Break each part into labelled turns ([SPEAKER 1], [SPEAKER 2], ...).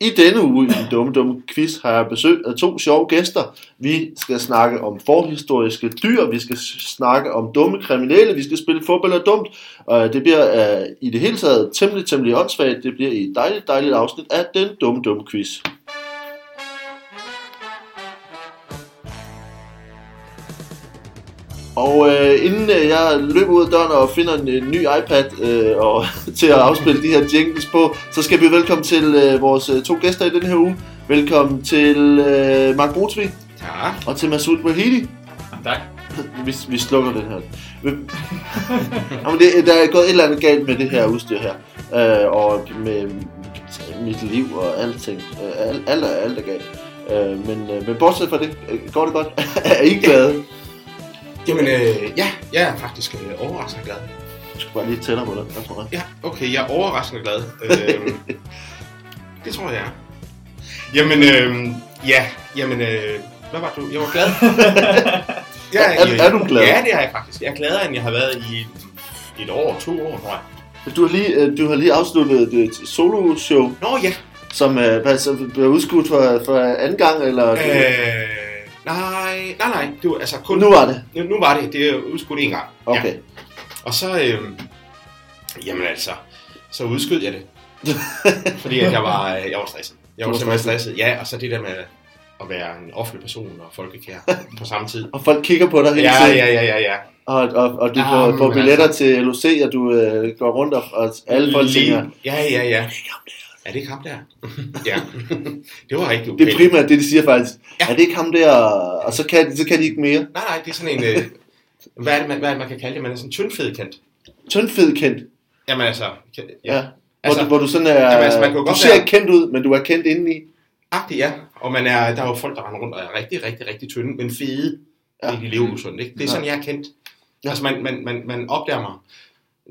[SPEAKER 1] I denne uge i den dumme, dumme quiz har jeg besøg af to sjove gæster. Vi skal snakke om forhistoriske dyr, vi skal snakke om dumme kriminelle, vi skal spille fodbold og dumt. Og øh, det bliver uh, i det hele taget temmelig, temmelig åndssvagt. Det bliver et dejligt, dejligt afsnit af den dumme, dumme quiz. Og øh, inden øh, jeg løber ud af døren og finder en, en ny iPad øh, og, til at afspille de her jingles på, så skal vi velkommen til øh, vores øh, to gæster i denne her uge. Velkommen til øh, Mark Brunsvig
[SPEAKER 2] Tak.
[SPEAKER 1] og til Masoud Wahidi.
[SPEAKER 3] Tak.
[SPEAKER 1] Vi, vi slukker den her. Men- Jamen, det, der er gået et eller andet galt med det her udstyr her. Øh, og med mit liv og alting. Øh, alt, alt, alt er galt. Øh, men, øh, men bortset fra det, øh, går det godt. er I glade?
[SPEAKER 2] Jamen, øh, ja, jeg er faktisk øh, overraskende glad.
[SPEAKER 1] Du skal bare lige tættere på det. Jeg tror jeg.
[SPEAKER 2] Ja, okay, jeg er overraskende glad. Øh, det tror jeg er. Jamen, øh, ja, jamen, øh, hvad var du? Jeg var glad. Jeg,
[SPEAKER 1] Er- er du glad?
[SPEAKER 2] Ja, det er jeg faktisk. Jeg er gladere, end jeg har været i et år, to år, tror jeg.
[SPEAKER 1] Du har lige, øh, du har lige afsluttet et solo-show,
[SPEAKER 2] Nå ja,
[SPEAKER 1] som øh, blev udskudt for, for anden gang, eller?
[SPEAKER 2] øh, nej, nej, nej, det var altså kun...
[SPEAKER 1] nu var det.
[SPEAKER 2] Nu, nu var det, det er udskudt en gang.
[SPEAKER 1] Okay.
[SPEAKER 2] Ja. Og så, øh, jamen altså, så udskød jeg det. Fordi at jeg var, øh, jeg var stresset. Jeg var
[SPEAKER 1] var
[SPEAKER 2] simpelthen
[SPEAKER 1] stresset.
[SPEAKER 2] stresset. Ja, og så det der med at være en offentlig person og folkekær på samme tid.
[SPEAKER 1] Og folk kigger på dig hele
[SPEAKER 2] Ja,
[SPEAKER 1] tiden,
[SPEAKER 2] ja, ja, ja, ja.
[SPEAKER 1] og, og, og du
[SPEAKER 2] Ja,
[SPEAKER 1] får, får billetter
[SPEAKER 2] altså.
[SPEAKER 1] til LOC, og du øh, går rundt, og, og alle folk tænker,
[SPEAKER 2] Ja, ja, ja. Er det ikke ham der? ja. det var rigtig
[SPEAKER 1] det er
[SPEAKER 2] ubehageligt.
[SPEAKER 1] primært det, de siger faktisk.
[SPEAKER 2] Ja.
[SPEAKER 1] Er det ikke ham der? Og så kan, de- så kan de ikke mere.
[SPEAKER 2] Nej, nej, det er sådan en... Øh, hvad, er det, man, hvad er det, man kan kalde det? Man er sådan tyndfed kendt.
[SPEAKER 1] Tyndfed kendt.
[SPEAKER 2] Jamen altså... Ja.
[SPEAKER 1] Ja. Hvor,
[SPEAKER 2] Altså,
[SPEAKER 1] du, hvor du sådan er...
[SPEAKER 2] jamen, altså, man kan jo
[SPEAKER 1] du
[SPEAKER 2] godt
[SPEAKER 1] ser
[SPEAKER 2] være-
[SPEAKER 1] ikke kendt ud, men du er kendt indeni.
[SPEAKER 2] Agtigt, ja. Og man er, der er jo folk, der render rundt og er rigtig, rigtig, rigtig tynde, men fede.
[SPEAKER 1] Ja.
[SPEAKER 2] Ja. De lever usundt, ikke? Det er sådan, jeg er kendt.
[SPEAKER 1] Ja.
[SPEAKER 2] Ja. Altså, man, man, man, man opdager mig.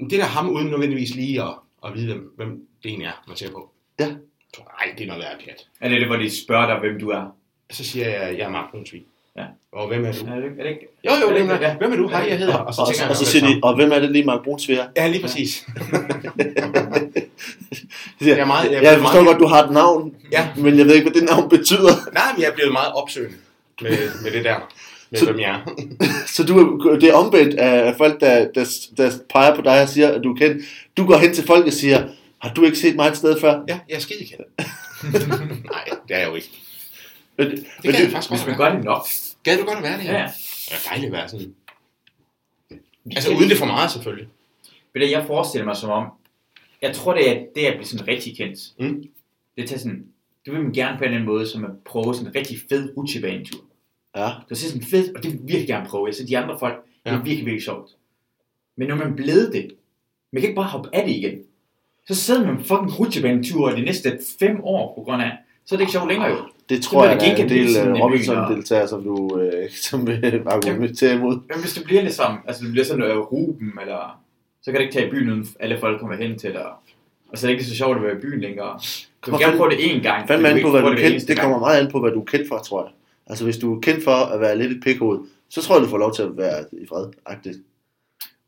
[SPEAKER 2] Det der ham uden nødvendigvis lige at, at vide, hvem, hvem det egentlig er, man ser på.
[SPEAKER 1] Ja.
[SPEAKER 2] Nej, det er noget værd pjat.
[SPEAKER 3] Er det det, hvor de spørger dig, hvem du er?
[SPEAKER 2] Så siger jeg, jeg er Mark Brunsvig.
[SPEAKER 3] Ja.
[SPEAKER 2] Og hvem er du?
[SPEAKER 3] Er det, er det ikke?
[SPEAKER 2] Jo, jo,
[SPEAKER 3] Er
[SPEAKER 2] det
[SPEAKER 3] det ikke- ja.
[SPEAKER 2] hvem er du? Hej, jeg hedder. Og så
[SPEAKER 1] Og,
[SPEAKER 2] tænker
[SPEAKER 1] og,
[SPEAKER 2] jeg,
[SPEAKER 1] så siger de, og hvem er det lige, Mark Brunsvig er?
[SPEAKER 2] Ja, lige præcis.
[SPEAKER 1] Jeg,
[SPEAKER 2] Jeg er meget- jeg
[SPEAKER 1] jeg forstår
[SPEAKER 2] meget-
[SPEAKER 1] godt, du har et navn,
[SPEAKER 2] Ja.
[SPEAKER 1] men jeg ved ikke, hvad det navn betyder.
[SPEAKER 2] Nej, men jeg er blevet meget opsøgende med, med det der. Med
[SPEAKER 1] Så-
[SPEAKER 2] hvem jeg er.
[SPEAKER 1] Så du, er- det er omvendt af folk, der, der, der peger på dig og siger, at du er kendt. Du går hen til folk og siger, har du ikke set mig et sted før?
[SPEAKER 2] Ja, jeg er skide kendt. Nej, det er jeg jo ikke.
[SPEAKER 1] Men,
[SPEAKER 2] Det
[SPEAKER 1] men
[SPEAKER 2] kan jeg faktisk
[SPEAKER 3] Hvis
[SPEAKER 2] godt
[SPEAKER 3] man
[SPEAKER 2] være.
[SPEAKER 3] gør det nok.
[SPEAKER 2] Gad du godt at være det her?
[SPEAKER 3] Ja, ja.
[SPEAKER 2] Det er dejligt at være sådan. Altså uden det for meget selvfølgelig.
[SPEAKER 3] Ved du, jeg forestiller mig som om, jeg tror det er det at blive sådan rigtig kendt.
[SPEAKER 2] Mm.
[SPEAKER 3] Det tager sådan, det vil man gerne på en eller anden måde, som at prøve sådan en rigtig fed rutsjebanetur.
[SPEAKER 1] ja,
[SPEAKER 3] Du ser sådan fedt, og det vil jeg virkelig gerne prøve. Jeg ser de andre folk, det er
[SPEAKER 2] Ja.
[SPEAKER 3] virkelig, virkelig sjovt. Men når man er blevet det, man kan ikke bare hoppe af det igen. Så sidder man fucking rutsjebanetur de næste fem år på grund af, så er det ikke sjovt længere jo.
[SPEAKER 1] det tror jeg,
[SPEAKER 3] det
[SPEAKER 1] er en del
[SPEAKER 3] byen,
[SPEAKER 1] Robinson-deltagere, som du øh, som vil argumentere imod.
[SPEAKER 3] Men hvis det bliver ligesom, altså det bliver sådan noget Ruben, eller så kan det ikke tage i byen, uden alle folk kommer hen til dig. Og så er det ikke så sjovt at være i byen længere. Du vil gerne prøve det én gang.
[SPEAKER 1] Fandme an på, hvad du
[SPEAKER 3] hver
[SPEAKER 1] kendt. Det kommer meget an på, hvad du er kendt for, tror jeg. Altså, hvis du er kendt for at være lidt et pikhoved, så tror jeg, du får lov til at være i fred. -agtigt.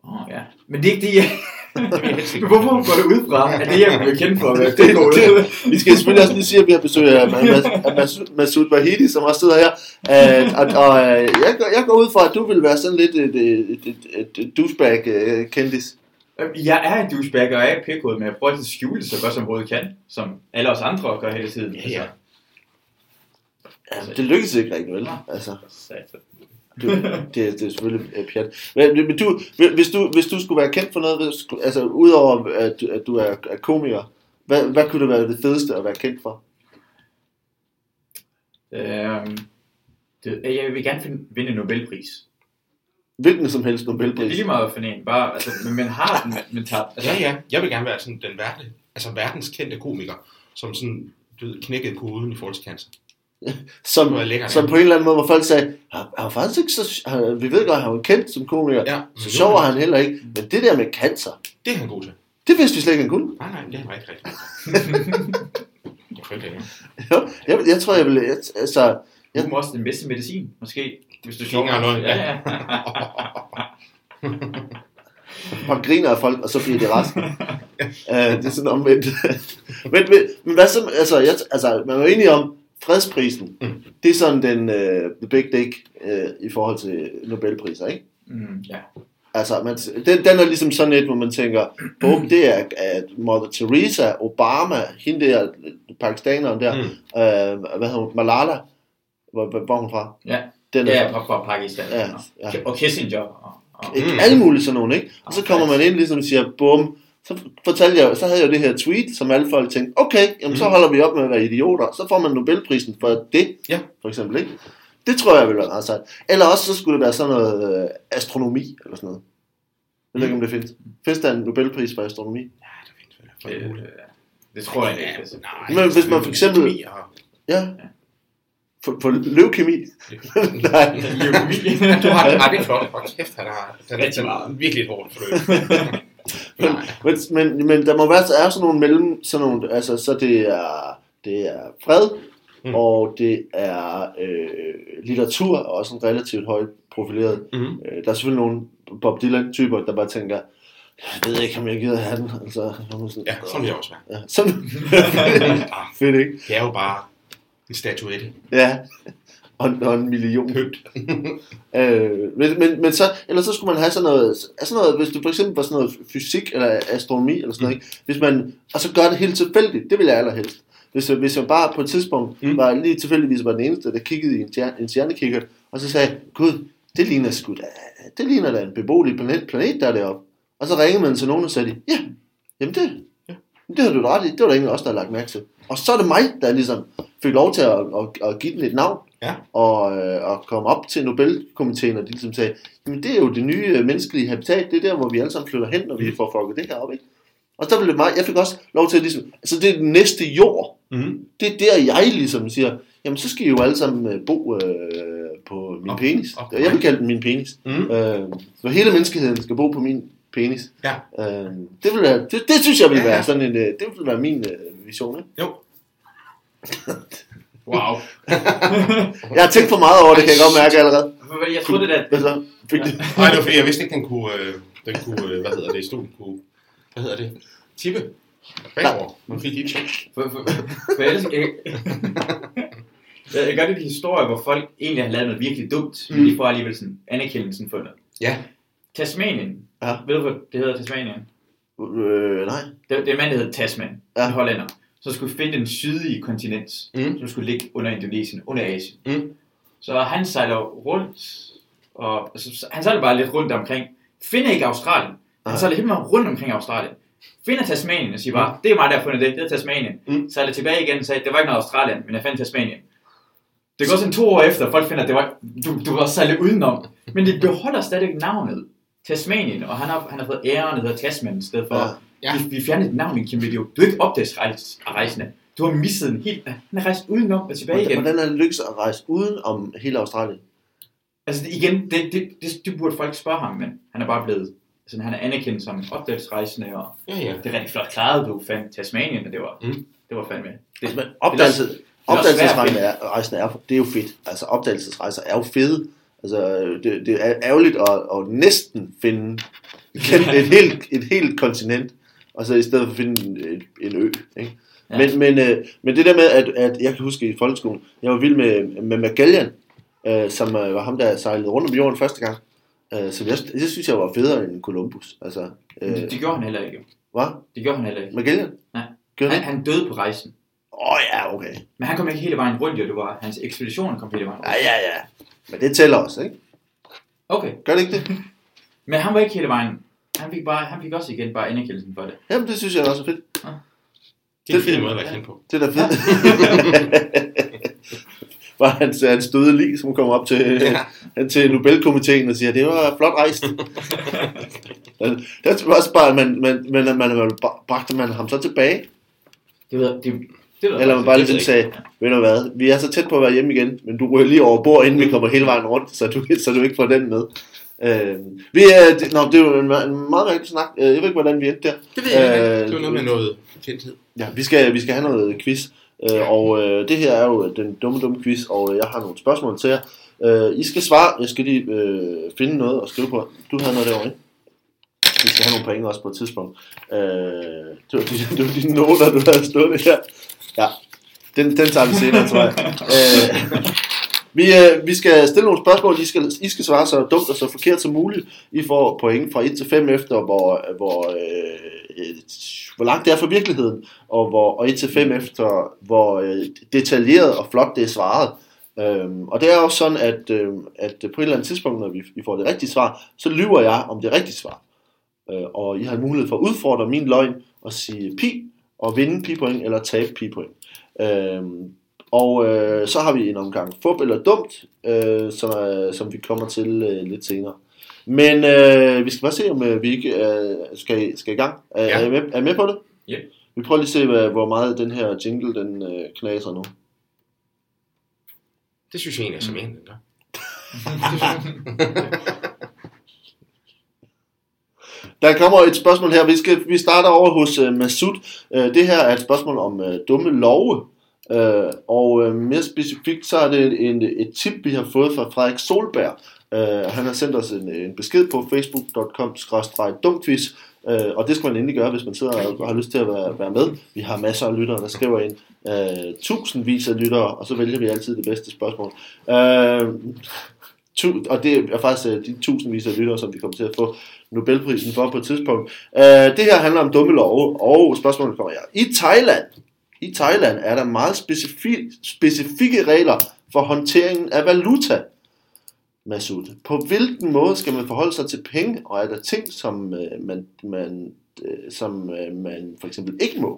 [SPEAKER 3] Oh, ja. Men det er ikke det, jeg... Hvorfor går det ud fra, at det, jeg bliver kendt for at være
[SPEAKER 1] Det-
[SPEAKER 3] det,
[SPEAKER 1] Vi skal selvfølgelig også lige sige, at vi har besøg af Mas- af Mas- Masoud Wahidi, som også sidder her. Uh, og og uh, jeg, går, jeg går ud fra, at du vil være sådan lidt et, et, et, et, douchebag-kendis.
[SPEAKER 3] Jeg er en douchebag, og jeg er pikhoved, men jeg prøver at skjule det så godt som overhovedet kan. Som alle os andre gør hele tiden.
[SPEAKER 2] Ja, ja.
[SPEAKER 1] Ja, det lykkes ikke rigtig, vel? Altså,
[SPEAKER 3] Altså,
[SPEAKER 1] du, det, det er selvfølgelig øh, pjat. Men, men du, hvis, du, hvis du skulle være kendt for noget, altså udover at, at du er, er komiker, hvad, hvad kunne det være det fedeste at være kendt for?
[SPEAKER 3] øhm, det, jeg vil gerne finde, vinde en Nobelpris.
[SPEAKER 1] Hvilken som helst
[SPEAKER 3] Det er
[SPEAKER 1] Nobelpris.
[SPEAKER 3] lige meget for en, bare, altså, men man har den, man, man tager, altså,
[SPEAKER 2] Ja, ja. Jeg vil gerne være sådan den verden, altså verdenskendte komiker, som sådan, du ved, knækkede koden i forhold til cancer.
[SPEAKER 1] Som,
[SPEAKER 2] Det lækkert,
[SPEAKER 1] som
[SPEAKER 2] ja.
[SPEAKER 1] på en eller anden måde, hvor folk sagde, han han var faktisk ikke så, han, vi ved godt, han var kendt som komiker,
[SPEAKER 2] Ja,
[SPEAKER 1] så sjov var han heller ikke, men det der med cancer,
[SPEAKER 2] Det er han god til.
[SPEAKER 1] det vidste vi slet ikke, han kunne.
[SPEAKER 2] Nej, nej, det er han rigtig, rigtig. Jeg.
[SPEAKER 1] Jo, jeg, jeg tror, jeg vil, jeg, altså,
[SPEAKER 3] du er også den bedste medicin, måske, hvis du
[SPEAKER 2] Ikke noget,
[SPEAKER 3] ja.
[SPEAKER 2] ja.
[SPEAKER 1] man griner af folk, og så bliver det resten. Uh, det er sådan omvendt. men, men, men hvad så, altså, jeg, altså, man er jo enig om, fredsprisen,
[SPEAKER 2] Mm.
[SPEAKER 1] det er sådan den uh, the big dick uh, i forhold til Nobelpriser, ikke?
[SPEAKER 3] Mm, ja.
[SPEAKER 1] Altså, man, den, den er ligesom sådan et, hvor man tænker, bum, det er at Mother Teresa, Obama, hende der, pakistaneren der,
[SPEAKER 2] Mm.
[SPEAKER 1] øh, hvad hedder hun, Malala, hvor, hvor, er hun fra?
[SPEAKER 3] Ja,
[SPEAKER 1] Den er
[SPEAKER 3] ja fra, fra Pakistan.
[SPEAKER 1] Ja,
[SPEAKER 3] og,
[SPEAKER 1] ja.
[SPEAKER 3] og Kissinger. Og, og,
[SPEAKER 1] Ikke
[SPEAKER 2] Mm.
[SPEAKER 1] alle mulige sådan nogle, ikke? Og så kommer man ind ligesom og siger, bum, så fortalte jeg, så havde jeg jo det her tweet, som alle folk tænkte, okay, jamen så
[SPEAKER 2] Mm.
[SPEAKER 1] holder vi op med at være idioter, så får man Nobelprisen for det,
[SPEAKER 2] Ja.
[SPEAKER 1] for eksempel, ikke? Det tror jeg vil være ret sejt. Eller også så skulle det være sådan noget øh, astronomi, eller sådan noget. Jeg ved ikke, om det findes. Findes der en Nobelpris for astronomi?
[SPEAKER 3] øh, det tror jeg ikke. Altså.
[SPEAKER 2] Nej,
[SPEAKER 1] Men hvis man for eksempel-
[SPEAKER 2] kemi og-
[SPEAKER 1] Ja. For, for leukemi? Nej.
[SPEAKER 2] Du har det, nej, det er flot. Hold kæft, han har han
[SPEAKER 3] Rigtig
[SPEAKER 2] er
[SPEAKER 3] meget.
[SPEAKER 2] virkelig et hårdt forløb.
[SPEAKER 1] Men, men, men, men der må være, er sådan nogle mellem, sådan nogle, altså, så det er, det er fred,
[SPEAKER 2] Mm.
[SPEAKER 1] mm. og det er øh, litteratur, og også en relativt højt profileret.
[SPEAKER 2] Mhm.
[SPEAKER 1] Øh, der er selvfølgelig nogle Bob Dylan-typer, der bare tænker, jeg ved ikke, om jeg gider have den. Altså, sådan,
[SPEAKER 2] Ja, sådan vil jeg også være.
[SPEAKER 1] Ja, sådan.
[SPEAKER 2] Ah,
[SPEAKER 1] Fedt, ikke?
[SPEAKER 2] Det er jo bare en statuette.
[SPEAKER 1] Ja. Og, og en million.
[SPEAKER 2] Købt.
[SPEAKER 1] Øh, men, men, så, eller så skulle man have sådan noget, sådan noget, hvis det for eksempel var sådan noget fysik eller astronomi eller sådan noget, ikke? hvis man, og så gør det helt tilfældigt, det ville jeg allerhelst. Hvis, jeg- hvis jeg bare på et tidspunkt
[SPEAKER 2] Mm.
[SPEAKER 1] mm. var lige tilfældigvis var den eneste, der kiggede i en, stjerne, en stjernekikker, og så sagde, gud, det ligner sgu da, det ligner da en beboelig planet, planet der er deroppe. Og så ringede man til nogen og sagde, de, ja, jamen det, ja. det har du ret i, det var der ingen af os, der har lagt mærke til. Og så er det mig, der ligesom fik lov til at, at, at give den et navn
[SPEAKER 2] Ja.
[SPEAKER 1] og, øh, og komme op til Nobelkomiteen, og de ligesom sagde, jamen det er jo det nye øh, menneskelige habitat, det er der, hvor vi alle sammen flytter hen, når vi får fucket det her op, ikke? Og så blev det mig, jeg fik også lov til at ligesom, altså det er den næste jord,
[SPEAKER 2] Mm.
[SPEAKER 1] det er der, jeg ligesom siger, jamen så skal I jo alle sammen øh, bo øh, på min
[SPEAKER 2] Op-
[SPEAKER 1] penis.
[SPEAKER 2] op-
[SPEAKER 1] Jeg vil kalde den min penis.
[SPEAKER 2] Mm.
[SPEAKER 1] Øh, så hele menneskeheden skal bo på min penis.
[SPEAKER 2] Ja.
[SPEAKER 1] Øh, det, vil være, det, det synes jeg vil
[SPEAKER 2] Ja, ja.
[SPEAKER 1] være sådan en, øh, det vil være min øh, vision, ikke?
[SPEAKER 2] Jo.
[SPEAKER 3] Wow.
[SPEAKER 1] Jeg har tænkt for meget over det, kan jeg godt mærke allerede.
[SPEAKER 3] Jeg troede det der...
[SPEAKER 1] Hvad så? Fik det?
[SPEAKER 2] Nej, det var fordi, jeg vidste ikke, den kunne, øh, den kunne øh, hvad hedder det, stolen kunne, hvad hedder det, tippe bagover. Man fik ikke
[SPEAKER 3] For, for, for ellers, jeg, jeg, jeg gør det de historier, hvor folk egentlig har lavet noget virkelig dumt, men de får alligevel sådan anerkendelsen for det.
[SPEAKER 2] Ja.
[SPEAKER 3] Tasmanien.
[SPEAKER 1] Ja.
[SPEAKER 3] Ved du, hvad det hedder Tasmanien?
[SPEAKER 1] Øh, nej.
[SPEAKER 3] Det, det er en mand, der hedder Tasman.
[SPEAKER 1] Ja.
[SPEAKER 3] En hollænder. Så skulle finde den sydlige kontinent,
[SPEAKER 2] Mm.
[SPEAKER 3] som skulle ligge under Indonesien, under Asien.
[SPEAKER 2] Mm.
[SPEAKER 3] Så han sejler rundt, og altså, han sejler bare lidt rundt omkring. Finder ikke Australien. Han
[SPEAKER 1] Nej.
[SPEAKER 3] sejler helt meget rundt omkring Australien. Finder Tasmanien og siger bare, det er mig, der har fundet det, det er Tasmanien.
[SPEAKER 2] Mm.
[SPEAKER 3] Sejler tilbage igen og sagde, det var ikke noget Australien, men jeg fandt Tasmanien. Det går sådan to år efter, at folk finder, at det var, du, du var sejlet udenom. Men de beholder stadig navnet Tasmanien, og han har, han har fået æren, der hedder Tasman, i stedet for,
[SPEAKER 1] Ja.
[SPEAKER 2] Ja.
[SPEAKER 3] vi, vi fjernede navnet Kim Video. Du er ikke opdagelsesrejsende. Du har misset den helt. Han er rejst udenom og tilbage igen.
[SPEAKER 1] Hvordan, er det lykkedes at rejse uden om hele Australien?
[SPEAKER 3] Altså det, igen, det, det, det, det, burde folk spørge ham, men han er bare blevet, altså han er anerkendt som opdagelsesrejsende, og
[SPEAKER 2] Ja, ja.
[SPEAKER 3] det er rigtig flot klaret, du fandt Tasmanien, og det var,
[SPEAKER 2] Mm.
[SPEAKER 3] det var fandme. Det,
[SPEAKER 1] Men opdagelse,
[SPEAKER 3] også
[SPEAKER 1] opdagelsesrejsen er, er, det er jo fedt. Altså opdagelsesrejser er jo fede. Altså, det, det er ærgerligt at, at næsten finde et helt, et helt kontinent, og så i stedet for at finde en, en, ø. Ikke?
[SPEAKER 3] Ja.
[SPEAKER 1] Men, men, øh, men det der med, at, at jeg kan huske i folkeskolen, jeg var vild med, med Magellan, øh, som øh, var ham, der sejlede rundt om jorden første gang. Øh, så jeg, det synes jeg var federe end Columbus. Altså, øh,
[SPEAKER 3] det, det gjorde han heller ikke.
[SPEAKER 1] hvad?
[SPEAKER 3] Det gjorde han heller ikke.
[SPEAKER 1] Magellan?
[SPEAKER 3] Nej.
[SPEAKER 1] Gjorde
[SPEAKER 3] han?
[SPEAKER 1] han
[SPEAKER 3] døde på rejsen.
[SPEAKER 1] Åh oh, ja, okay.
[SPEAKER 3] Men han kom ikke hele vejen rundt, jo. Det var hans ekspedition kom hele vejen rundt.
[SPEAKER 1] Ja, ja, ja. Men det tæller også, ikke?
[SPEAKER 3] Okay.
[SPEAKER 1] Gør det ikke det?
[SPEAKER 3] Men han var ikke hele vejen. Han fik, bare, han fik også igen bare anerkendelsen for det.
[SPEAKER 1] Jamen, det synes jeg også er fedt.
[SPEAKER 2] Det er en fed måde at være kendt på.
[SPEAKER 1] Det er da fedt. Var han, han støde lige, som kommer op til,
[SPEAKER 2] Ja.
[SPEAKER 1] ja. til Nobelkomiteen og siger, det var flot rejst. det var også bare, man, man, man, man, man, bragte man ham så tilbage,
[SPEAKER 3] Det ved, det, det ved
[SPEAKER 1] eller man bare
[SPEAKER 3] jeg
[SPEAKER 1] sagde, ved du hvad, vi er så tæt på at være hjemme igen, men du ryger lige over bord, inden vi kommer hele vejen rundt, så du, så du ikke får den med. Øh, vi er, det, nå, det er jo en, en meget mærkelig snak. Øh, Jeg ved ikke, hvordan vi endte der.
[SPEAKER 2] Det ved jeg ikke.
[SPEAKER 1] Øh,
[SPEAKER 2] Det var noget med noget kendthed.
[SPEAKER 1] Ja, vi skal, vi skal have noget quiz. Øh, og øh, det her er jo den dumme, dumme quiz, og øh, jeg har nogle spørgsmål til jer. Øh, I skal svare, jeg skal lige øh, finde noget at skrive på. Du havde noget derovre, ikke? vi skal have nogle point også på et tidspunkt. Øh, det, var de, det var de noter, du havde stået her. Ja, den, den tager vi senere, tror jeg. Øh, vi, øh, vi skal stille nogle spørgsmål, I skal, I skal svare så dumt og så forkert som muligt. I får point fra 1 til 5 efter, hvor, øh, hvor, øh, øh, hvor langt det er fra virkeligheden, og, hvor, og 1 til 5 efter, hvor øh, detaljeret og flot det er svaret. Øhm, og det er også sådan, at, øh, at på et eller andet tidspunkt, når vi, vi får det rigtige svar, så lyver jeg om det rigtige svar. Øh, og I har mulighed for at udfordre min løgn og sige pi, og vinde pi-point eller tabe pi-point. Øhm, og øh, så har vi en omgang fup eller dumt, øh, som, er, som vi kommer til øh, lidt senere. Men øh, vi skal bare se, om øh, vi ikke øh, skal, skal i gang. Er,
[SPEAKER 2] Ja.
[SPEAKER 1] er, I med, er I med på det?
[SPEAKER 3] Ja.
[SPEAKER 1] Vi prøver lige at se, hvad, hvor meget den her jingle den øh, knaser nu.
[SPEAKER 2] Det synes jeg egentlig er som en, gør.
[SPEAKER 1] Der kommer et spørgsmål her. Vi, skal, vi starter over hos uh, Masud. Uh, det her er et spørgsmål om uh, dumme love. Øh, og øh, mere specifikt, så er det en, et tip, vi har fået fra Frederik Solberg. Øh, han har sendt os en, en besked på facebook.com-dumquiz. øh, og det skal man endelig gøre, hvis man sidder og har lyst til at være, være med. Vi har masser af lyttere, der skriver ind. Øh, tusindvis af lyttere, og så vælger vi altid det bedste spørgsmål. Øh, tu, og det er faktisk uh, de tusindvis af lyttere, som vi kommer til at få Nobelprisen for på et tidspunkt. Uh, det her handler om dumme love, og spørgsmålet kommer her. I Thailand, i Thailand er der meget specifik, specifikke regler for håndteringen af valuta. Masud, på hvilken måde skal man forholde sig til penge, og er der ting, som uh, man, man, uh, som uh, man for eksempel ikke må?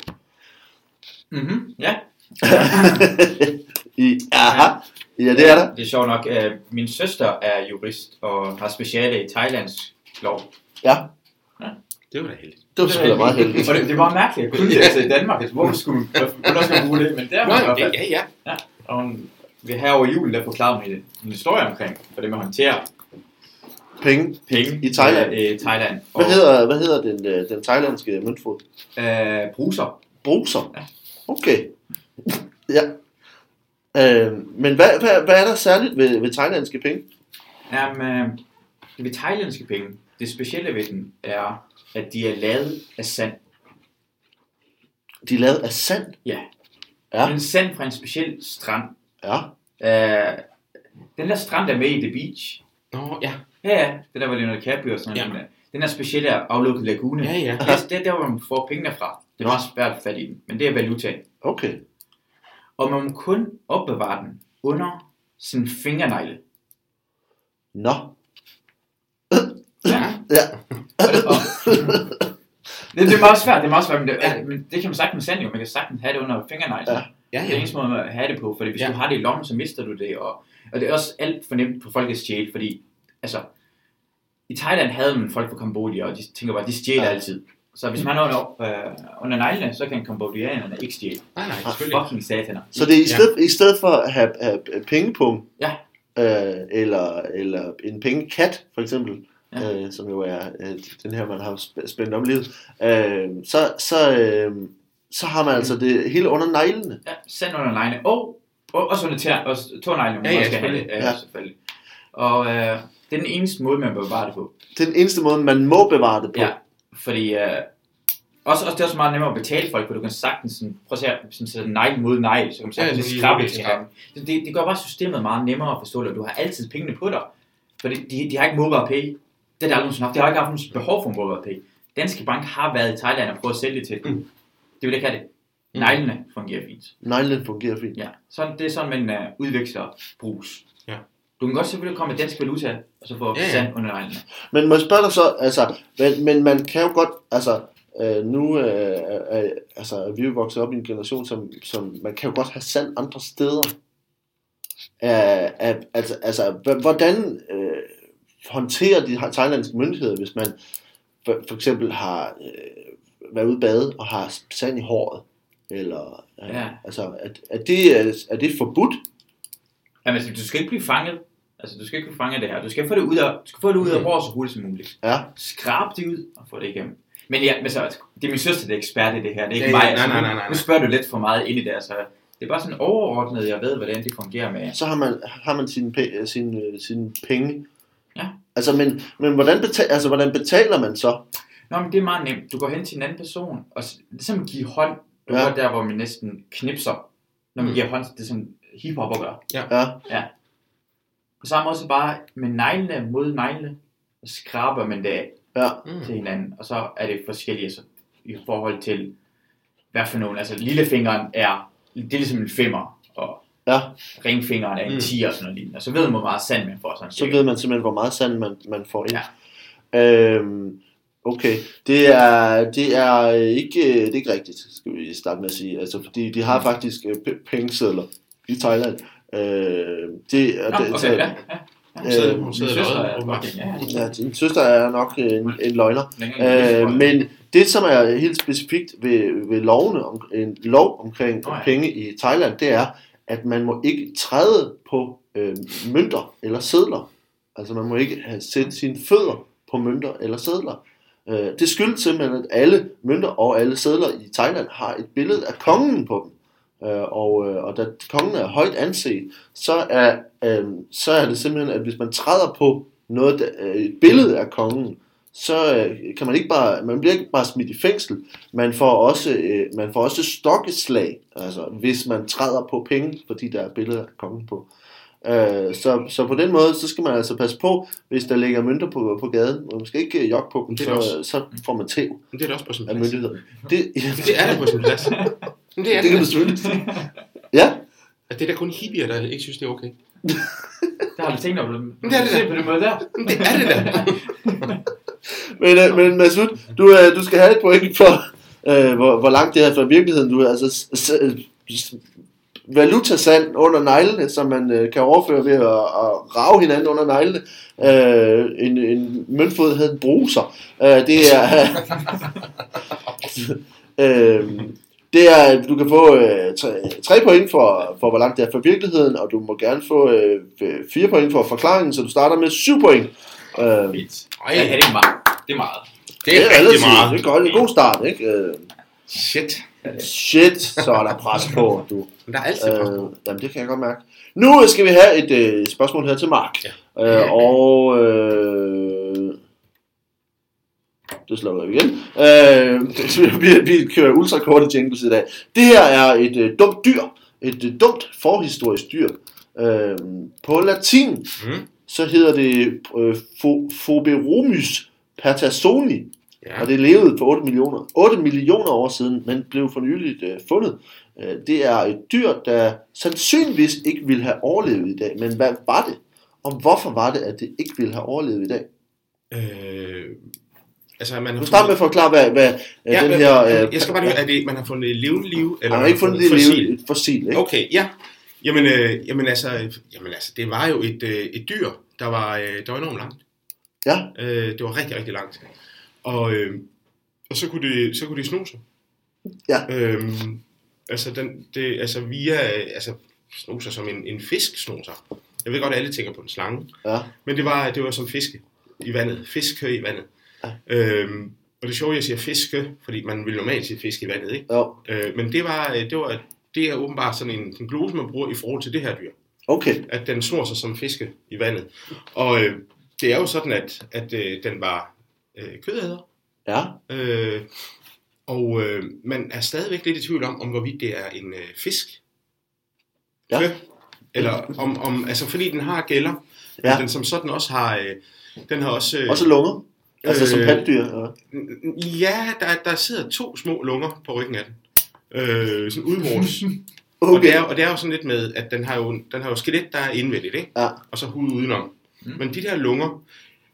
[SPEAKER 3] Mm-hmm. Ja.
[SPEAKER 1] I, aha, ja, det er der.
[SPEAKER 3] Det er sjovt nok. Uh, min søster er jurist og har speciale i thailandsk lov.
[SPEAKER 1] Ja,
[SPEAKER 2] Det var da heldigt.
[SPEAKER 1] Det var sgu da meget heldigt.
[SPEAKER 3] Og det, det var mærkeligt at kunne det altså, i Danmark. Altså, hvorfor skulle hvorfor skulle man bruge det? Men der var i hvert fald.
[SPEAKER 2] ja, ja.
[SPEAKER 3] Ja. Og hun, vi her over julen, der forklarede mig en historie omkring, for det med at håndtere
[SPEAKER 1] Penge.
[SPEAKER 3] penge
[SPEAKER 1] I Thailand?
[SPEAKER 3] I, i Thailand.
[SPEAKER 1] Hvad hedder, hvad hedder den, øh, den thailandske møntfod?
[SPEAKER 3] Øh, bruser.
[SPEAKER 1] Bruser.
[SPEAKER 3] Ja.
[SPEAKER 1] Okay. ja. Øh, men hvad, hvad, hvad er der særligt ved, ved thailandske penge?
[SPEAKER 3] Jamen, øh, ved thailandske penge, det specielle ved den er, at de er lavet af sand.
[SPEAKER 1] De er lavet af sand.
[SPEAKER 3] Ja.
[SPEAKER 1] Ja.
[SPEAKER 3] En sand fra en speciel strand.
[SPEAKER 1] Ja.
[SPEAKER 3] Øh, den der strand, der er med i The Beach.
[SPEAKER 2] Nå, ja.
[SPEAKER 3] Ja, ja, det der var Leonardo DiCaprio og sådan
[SPEAKER 2] Ja.
[SPEAKER 3] noget. Den der specielle aflukkede lagune.
[SPEAKER 2] Ja, ja.
[SPEAKER 3] Det, er- det er der, hvor man får pengene fra. Det er meget svært fat i den, men det er valuta.
[SPEAKER 1] Okay.
[SPEAKER 3] Og man må kun opbevare den under sin fingernegle.
[SPEAKER 1] Nå.
[SPEAKER 3] Ja. Og, det, det, er meget svært, det er meget svært, men det, ja. men det kan man sagtens med sand jo. Man kan sagtens have det under fingernegle.
[SPEAKER 1] Ja.
[SPEAKER 2] Ja,
[SPEAKER 3] Det er
[SPEAKER 2] ja.
[SPEAKER 3] eneste måde at have det på, fordi hvis
[SPEAKER 2] Ja.
[SPEAKER 3] ja. du har det i lommen, så mister du det. Og, og det er også alt for nemt på folkets stjæle, fordi altså, i Thailand havde man folk fra Kambodja, og de tænker bare, de stjæler
[SPEAKER 1] Ja.
[SPEAKER 3] ja. altid. Så hvis man har under, øh, under neglene, så kan kambodjanerne ikke stjæle.
[SPEAKER 2] Nej, nej, selvfølgelig.
[SPEAKER 3] Fucking sataner.
[SPEAKER 1] Så det er i
[SPEAKER 2] Ja.
[SPEAKER 1] stedet, i stedet for at have, have pengepung,
[SPEAKER 3] Ja.
[SPEAKER 1] øh, eller, eller en pengekat, for eksempel, ja. Øh, som jo er øh, den her, man har sp- spændt om livet, øh, så, så, øh, så har man altså det hele under neglene.
[SPEAKER 3] Ja, sand under neglene. Og, og også under tær, også tårneglene,
[SPEAKER 2] Ja,
[SPEAKER 3] ja,
[SPEAKER 2] ja,
[SPEAKER 3] ja, skal have det.
[SPEAKER 2] selvfølgelig.
[SPEAKER 3] Ja,
[SPEAKER 1] Ja.
[SPEAKER 3] selvfølgelig. Og øh, det er den eneste måde, man bør bevare det på.
[SPEAKER 1] Det er den eneste måde, man må bevare det på.
[SPEAKER 3] Ja, fordi øh, også, også det er også meget nemmere at betale folk, for du kan sagtens sådan, prøv at se her, sådan sætte negl mod negl, så kan man sagtens ja, skrabe til ham. Det, det, det gør bare systemet meget nemmere at forstå, at du har altid pengene på dig. For de, de har ikke mobile pay. Det har de aldrig nogensinde haft. De har ikke haft nogen behov for mobile pay. Danske Bank har været i Thailand og prøvet at sælge det til dem.
[SPEAKER 2] Mm.
[SPEAKER 3] De vil ikke have det.
[SPEAKER 2] Mm.
[SPEAKER 3] Neglene fungerer fint.
[SPEAKER 1] Neglene fungerer fint.
[SPEAKER 3] Ja, så det er sådan, man uh, udveksler brus.
[SPEAKER 2] Ja.
[SPEAKER 3] Du kan godt selvfølgelig komme med dansk valuta, og så få
[SPEAKER 2] ja.
[SPEAKER 3] sand under neglene.
[SPEAKER 1] Men må jeg spørge dig så, altså, men, men man kan jo godt, altså, øh, nu øh, er, er, altså, er vi jo vokset op i en generation, som, som man kan jo godt have sand andre steder. Øh, øh, altså, altså, hvordan øh, håndterer de thailandske myndigheder, hvis man for, for eksempel har øh, været ude at bade og har sand i håret? Eller, øh,
[SPEAKER 3] Ja.
[SPEAKER 1] altså, er, er, det, er, er det forbudt?
[SPEAKER 3] Jamen, altså, du skal ikke blive fanget. Altså, du skal ikke blive fanget af det her. Du skal få det ud af, du skal få det ud af
[SPEAKER 2] Mm.
[SPEAKER 3] håret så hurtigt som muligt.
[SPEAKER 1] Ja.
[SPEAKER 3] Skrab det ud og få det igennem. Men ja, men så, det er min søster, der er ekspert i det her. Det er ikke
[SPEAKER 2] Ja,
[SPEAKER 3] mig.
[SPEAKER 2] ja,
[SPEAKER 3] Altså,
[SPEAKER 2] nej, nej,
[SPEAKER 3] nu-
[SPEAKER 2] nej, nej,
[SPEAKER 3] Nu
[SPEAKER 2] nej.
[SPEAKER 3] spørger du lidt for meget ind i det. Altså, det er bare sådan overordnet, jeg ved, hvordan det fungerer med.
[SPEAKER 1] så har man, har man sine, pe- sine, sine penge.
[SPEAKER 3] Ja.
[SPEAKER 1] Altså, men, men hvordan, betaler, altså, hvordan betaler man så?
[SPEAKER 3] Nå, men det er meget nemt. Du går hen til en anden person, og ligesom give hånd. Du
[SPEAKER 1] Ja.
[SPEAKER 3] ja. der, hvor man næsten knipser, når man
[SPEAKER 2] Mm.
[SPEAKER 3] giver hånd. Det er sådan hiphopper gør.
[SPEAKER 1] Ja,
[SPEAKER 3] På samme måde så bare med neglene mod neglene, så skraber man det af
[SPEAKER 1] ja,
[SPEAKER 2] Mm.
[SPEAKER 3] til hinanden. Og så er det forskellige så, i forhold til, hvad for nogen. Altså lillefingeren er, det er ligesom en femmer, og
[SPEAKER 1] ja.
[SPEAKER 3] ringfingeren er en
[SPEAKER 2] Mm.
[SPEAKER 3] 10 og sådan noget lignende. Så ved man, hvor meget sand man får. Sådan
[SPEAKER 1] Så
[SPEAKER 3] cirka.
[SPEAKER 1] ved man simpelthen, hvor meget sand man, man får ind.
[SPEAKER 3] Ja.
[SPEAKER 1] Øhm, okay, det er, det, er ikke, det er ikke rigtigt, skal vi starte med at sige. Altså, fordi de har faktisk øh, p- pengesedler i Thailand. Øh, det, er,
[SPEAKER 3] Nå,
[SPEAKER 1] det,
[SPEAKER 3] okay,
[SPEAKER 1] så,
[SPEAKER 3] ja, ja.
[SPEAKER 2] Hun sidder,
[SPEAKER 1] Øh,
[SPEAKER 2] hun
[SPEAKER 3] Min
[SPEAKER 2] sidder
[SPEAKER 3] søster er fucking, ja, ja.
[SPEAKER 1] din søster er nok en, en løgner. Øh, men det, som er helt specifikt ved, ved lovene om, en lov omkring
[SPEAKER 3] Nå ja.
[SPEAKER 1] penge i Thailand, det er, at man må ikke træde på øh, mønter eller sedler. Altså man må ikke have sætte sine fødder på mønter eller sedler. Øh, det skyldes simpelthen, at alle mønter og alle sedler i Thailand har et billede af kongen på dem. Øh, og, øh, og da kongen er højt anset, så er, øh, så er det simpelthen, at hvis man træder på noget, der, øh, et billede af kongen, så øh, kan man ikke bare, man bliver ikke bare smidt i fængsel, man får også, øh, man får også stokkeslag, altså hvis man træder på penge, fordi der er billeder af kongen på. Øh, så, så på den måde, så skal man altså passe på, hvis der ligger mønter på, på gaden, og man skal ikke øh, jogge på dem,
[SPEAKER 2] Det er
[SPEAKER 1] så, så får man tæv
[SPEAKER 2] Men det er da også på sin
[SPEAKER 1] af
[SPEAKER 2] plads.
[SPEAKER 1] myndighederne. Det, ja,
[SPEAKER 2] Det er da på sin plads. Men det er
[SPEAKER 1] det
[SPEAKER 2] det,
[SPEAKER 1] kan du selvfølgelig sige. Ja,
[SPEAKER 2] At det er da kun hippier, der ikke synes, det er okay.
[SPEAKER 3] Der har du tænkt over det.
[SPEAKER 2] Men det er det
[SPEAKER 3] Se
[SPEAKER 2] da.
[SPEAKER 3] på den måde der.
[SPEAKER 2] Det er det da.
[SPEAKER 1] men, øh, men Masud, du, øh, du skal have et point for, øh, hvor, hvor langt det er fra virkeligheden. Du er altså valutasand under neglene, som man øh, kan overføre ved at, at rave hinanden under neglene. Øh, en, en møntfod hedder en bruser. Øh, det er... øh, det er, du kan få øh, tre, tre point for, for, hvor langt det er fra virkeligheden, og du må gerne få øh, fire point for forklaringen, så du starter med syv point. Øh.
[SPEAKER 2] Ej,
[SPEAKER 3] Ja, det er meget. Det er meget.
[SPEAKER 2] det er rigtig
[SPEAKER 1] relativt-
[SPEAKER 2] meget.
[SPEAKER 1] Det er godt, det er en god start, ikke? Øh,
[SPEAKER 2] Shit.
[SPEAKER 1] shit, så er der pres på, du.
[SPEAKER 2] Men der er altid pres på.
[SPEAKER 1] Øh, jamen, det kan jeg godt mærke. Nu skal vi have et øh, spørgsmål her til Mark.
[SPEAKER 2] Ja.
[SPEAKER 1] Øh, og... Øh, det slukker vi igen. Øh, vi, vi kører ultrakorte jingles i dag. Det her er et øh, dumt dyr. Et øh, dumt forhistorisk dyr. Øh, på latin,
[SPEAKER 2] Mm.
[SPEAKER 1] Så hedder det øh, Phoberomys pertasoni.
[SPEAKER 2] Ja.
[SPEAKER 1] Og det levede for 8 millioner, 8 millioner år siden, men blev for nyligt øh, fundet. Øh, det er et dyr, der sandsynligvis ikke ville have overlevet i dag. Men hvad var det? Og hvorfor var det, at det ikke ville have overlevet i dag?
[SPEAKER 2] Øh, altså, man har
[SPEAKER 1] start med at forklare, hvad, hvad ja,
[SPEAKER 2] Ja,
[SPEAKER 1] den
[SPEAKER 2] men-
[SPEAKER 1] her...
[SPEAKER 2] men
[SPEAKER 1] Øh,
[SPEAKER 2] jeg skal bare høre, er det, man har fundet levende liv? Eller
[SPEAKER 1] man har ikke fundet det
[SPEAKER 2] fossil?
[SPEAKER 1] liv, et fossil, ikke?
[SPEAKER 2] Okay, ja. Jamen, øh, jamen, altså, jamen altså, det var jo et, øh, et dyr, der var, øh, der var enormt langt.
[SPEAKER 1] Ja,
[SPEAKER 2] Øh, det var rigtig, rigtig langt. Og, øh, og så kunne det, så kunne det sno sig.
[SPEAKER 1] Ja.
[SPEAKER 2] Øhm, altså, den, det, altså via, altså sno sig som en, en fisk sno sig. Jeg ved godt, at alle tænker på en slange.
[SPEAKER 1] ja,
[SPEAKER 2] Men det var, det var som fiske i vandet. Fiske i vandet.
[SPEAKER 1] Ja.
[SPEAKER 2] Øhm, og det er sjovt, at jeg siger fiske, fordi man vil normalt sige fisk i vandet, ikke?
[SPEAKER 1] jo.
[SPEAKER 2] Øh, men det var, det var, det er åbenbart sådan en, en glose, man bruger i forhold til det her dyr.
[SPEAKER 1] Okay,
[SPEAKER 2] At den snor sig som fiske i vandet. Og øh, det er jo sådan, at, at øh, den var øh, kødæder.
[SPEAKER 1] ja,
[SPEAKER 2] Øh, og øh, man er stadigvæk lidt i tvivl om, om hvorvidt det er en øh, fisk.
[SPEAKER 1] Ja.
[SPEAKER 2] Kød. Eller om, om, altså fordi den har gælder,
[SPEAKER 1] Ja.
[SPEAKER 2] men den som sådan også har, øh, den har også... Øh,
[SPEAKER 1] også lunger. Altså som
[SPEAKER 2] øh,
[SPEAKER 1] pattedyr. Ja.
[SPEAKER 2] Ja, der, der sidder to små lunger på ryggen af den. Øh, sådan udvortes. Og,
[SPEAKER 1] Okay,
[SPEAKER 2] det er, og det er jo sådan lidt med, at den har jo, den har jo skelet, der er indvendigt, ikke?
[SPEAKER 1] Ja.
[SPEAKER 2] Og så hud udenom.
[SPEAKER 3] Mm.
[SPEAKER 2] Men de der lunger,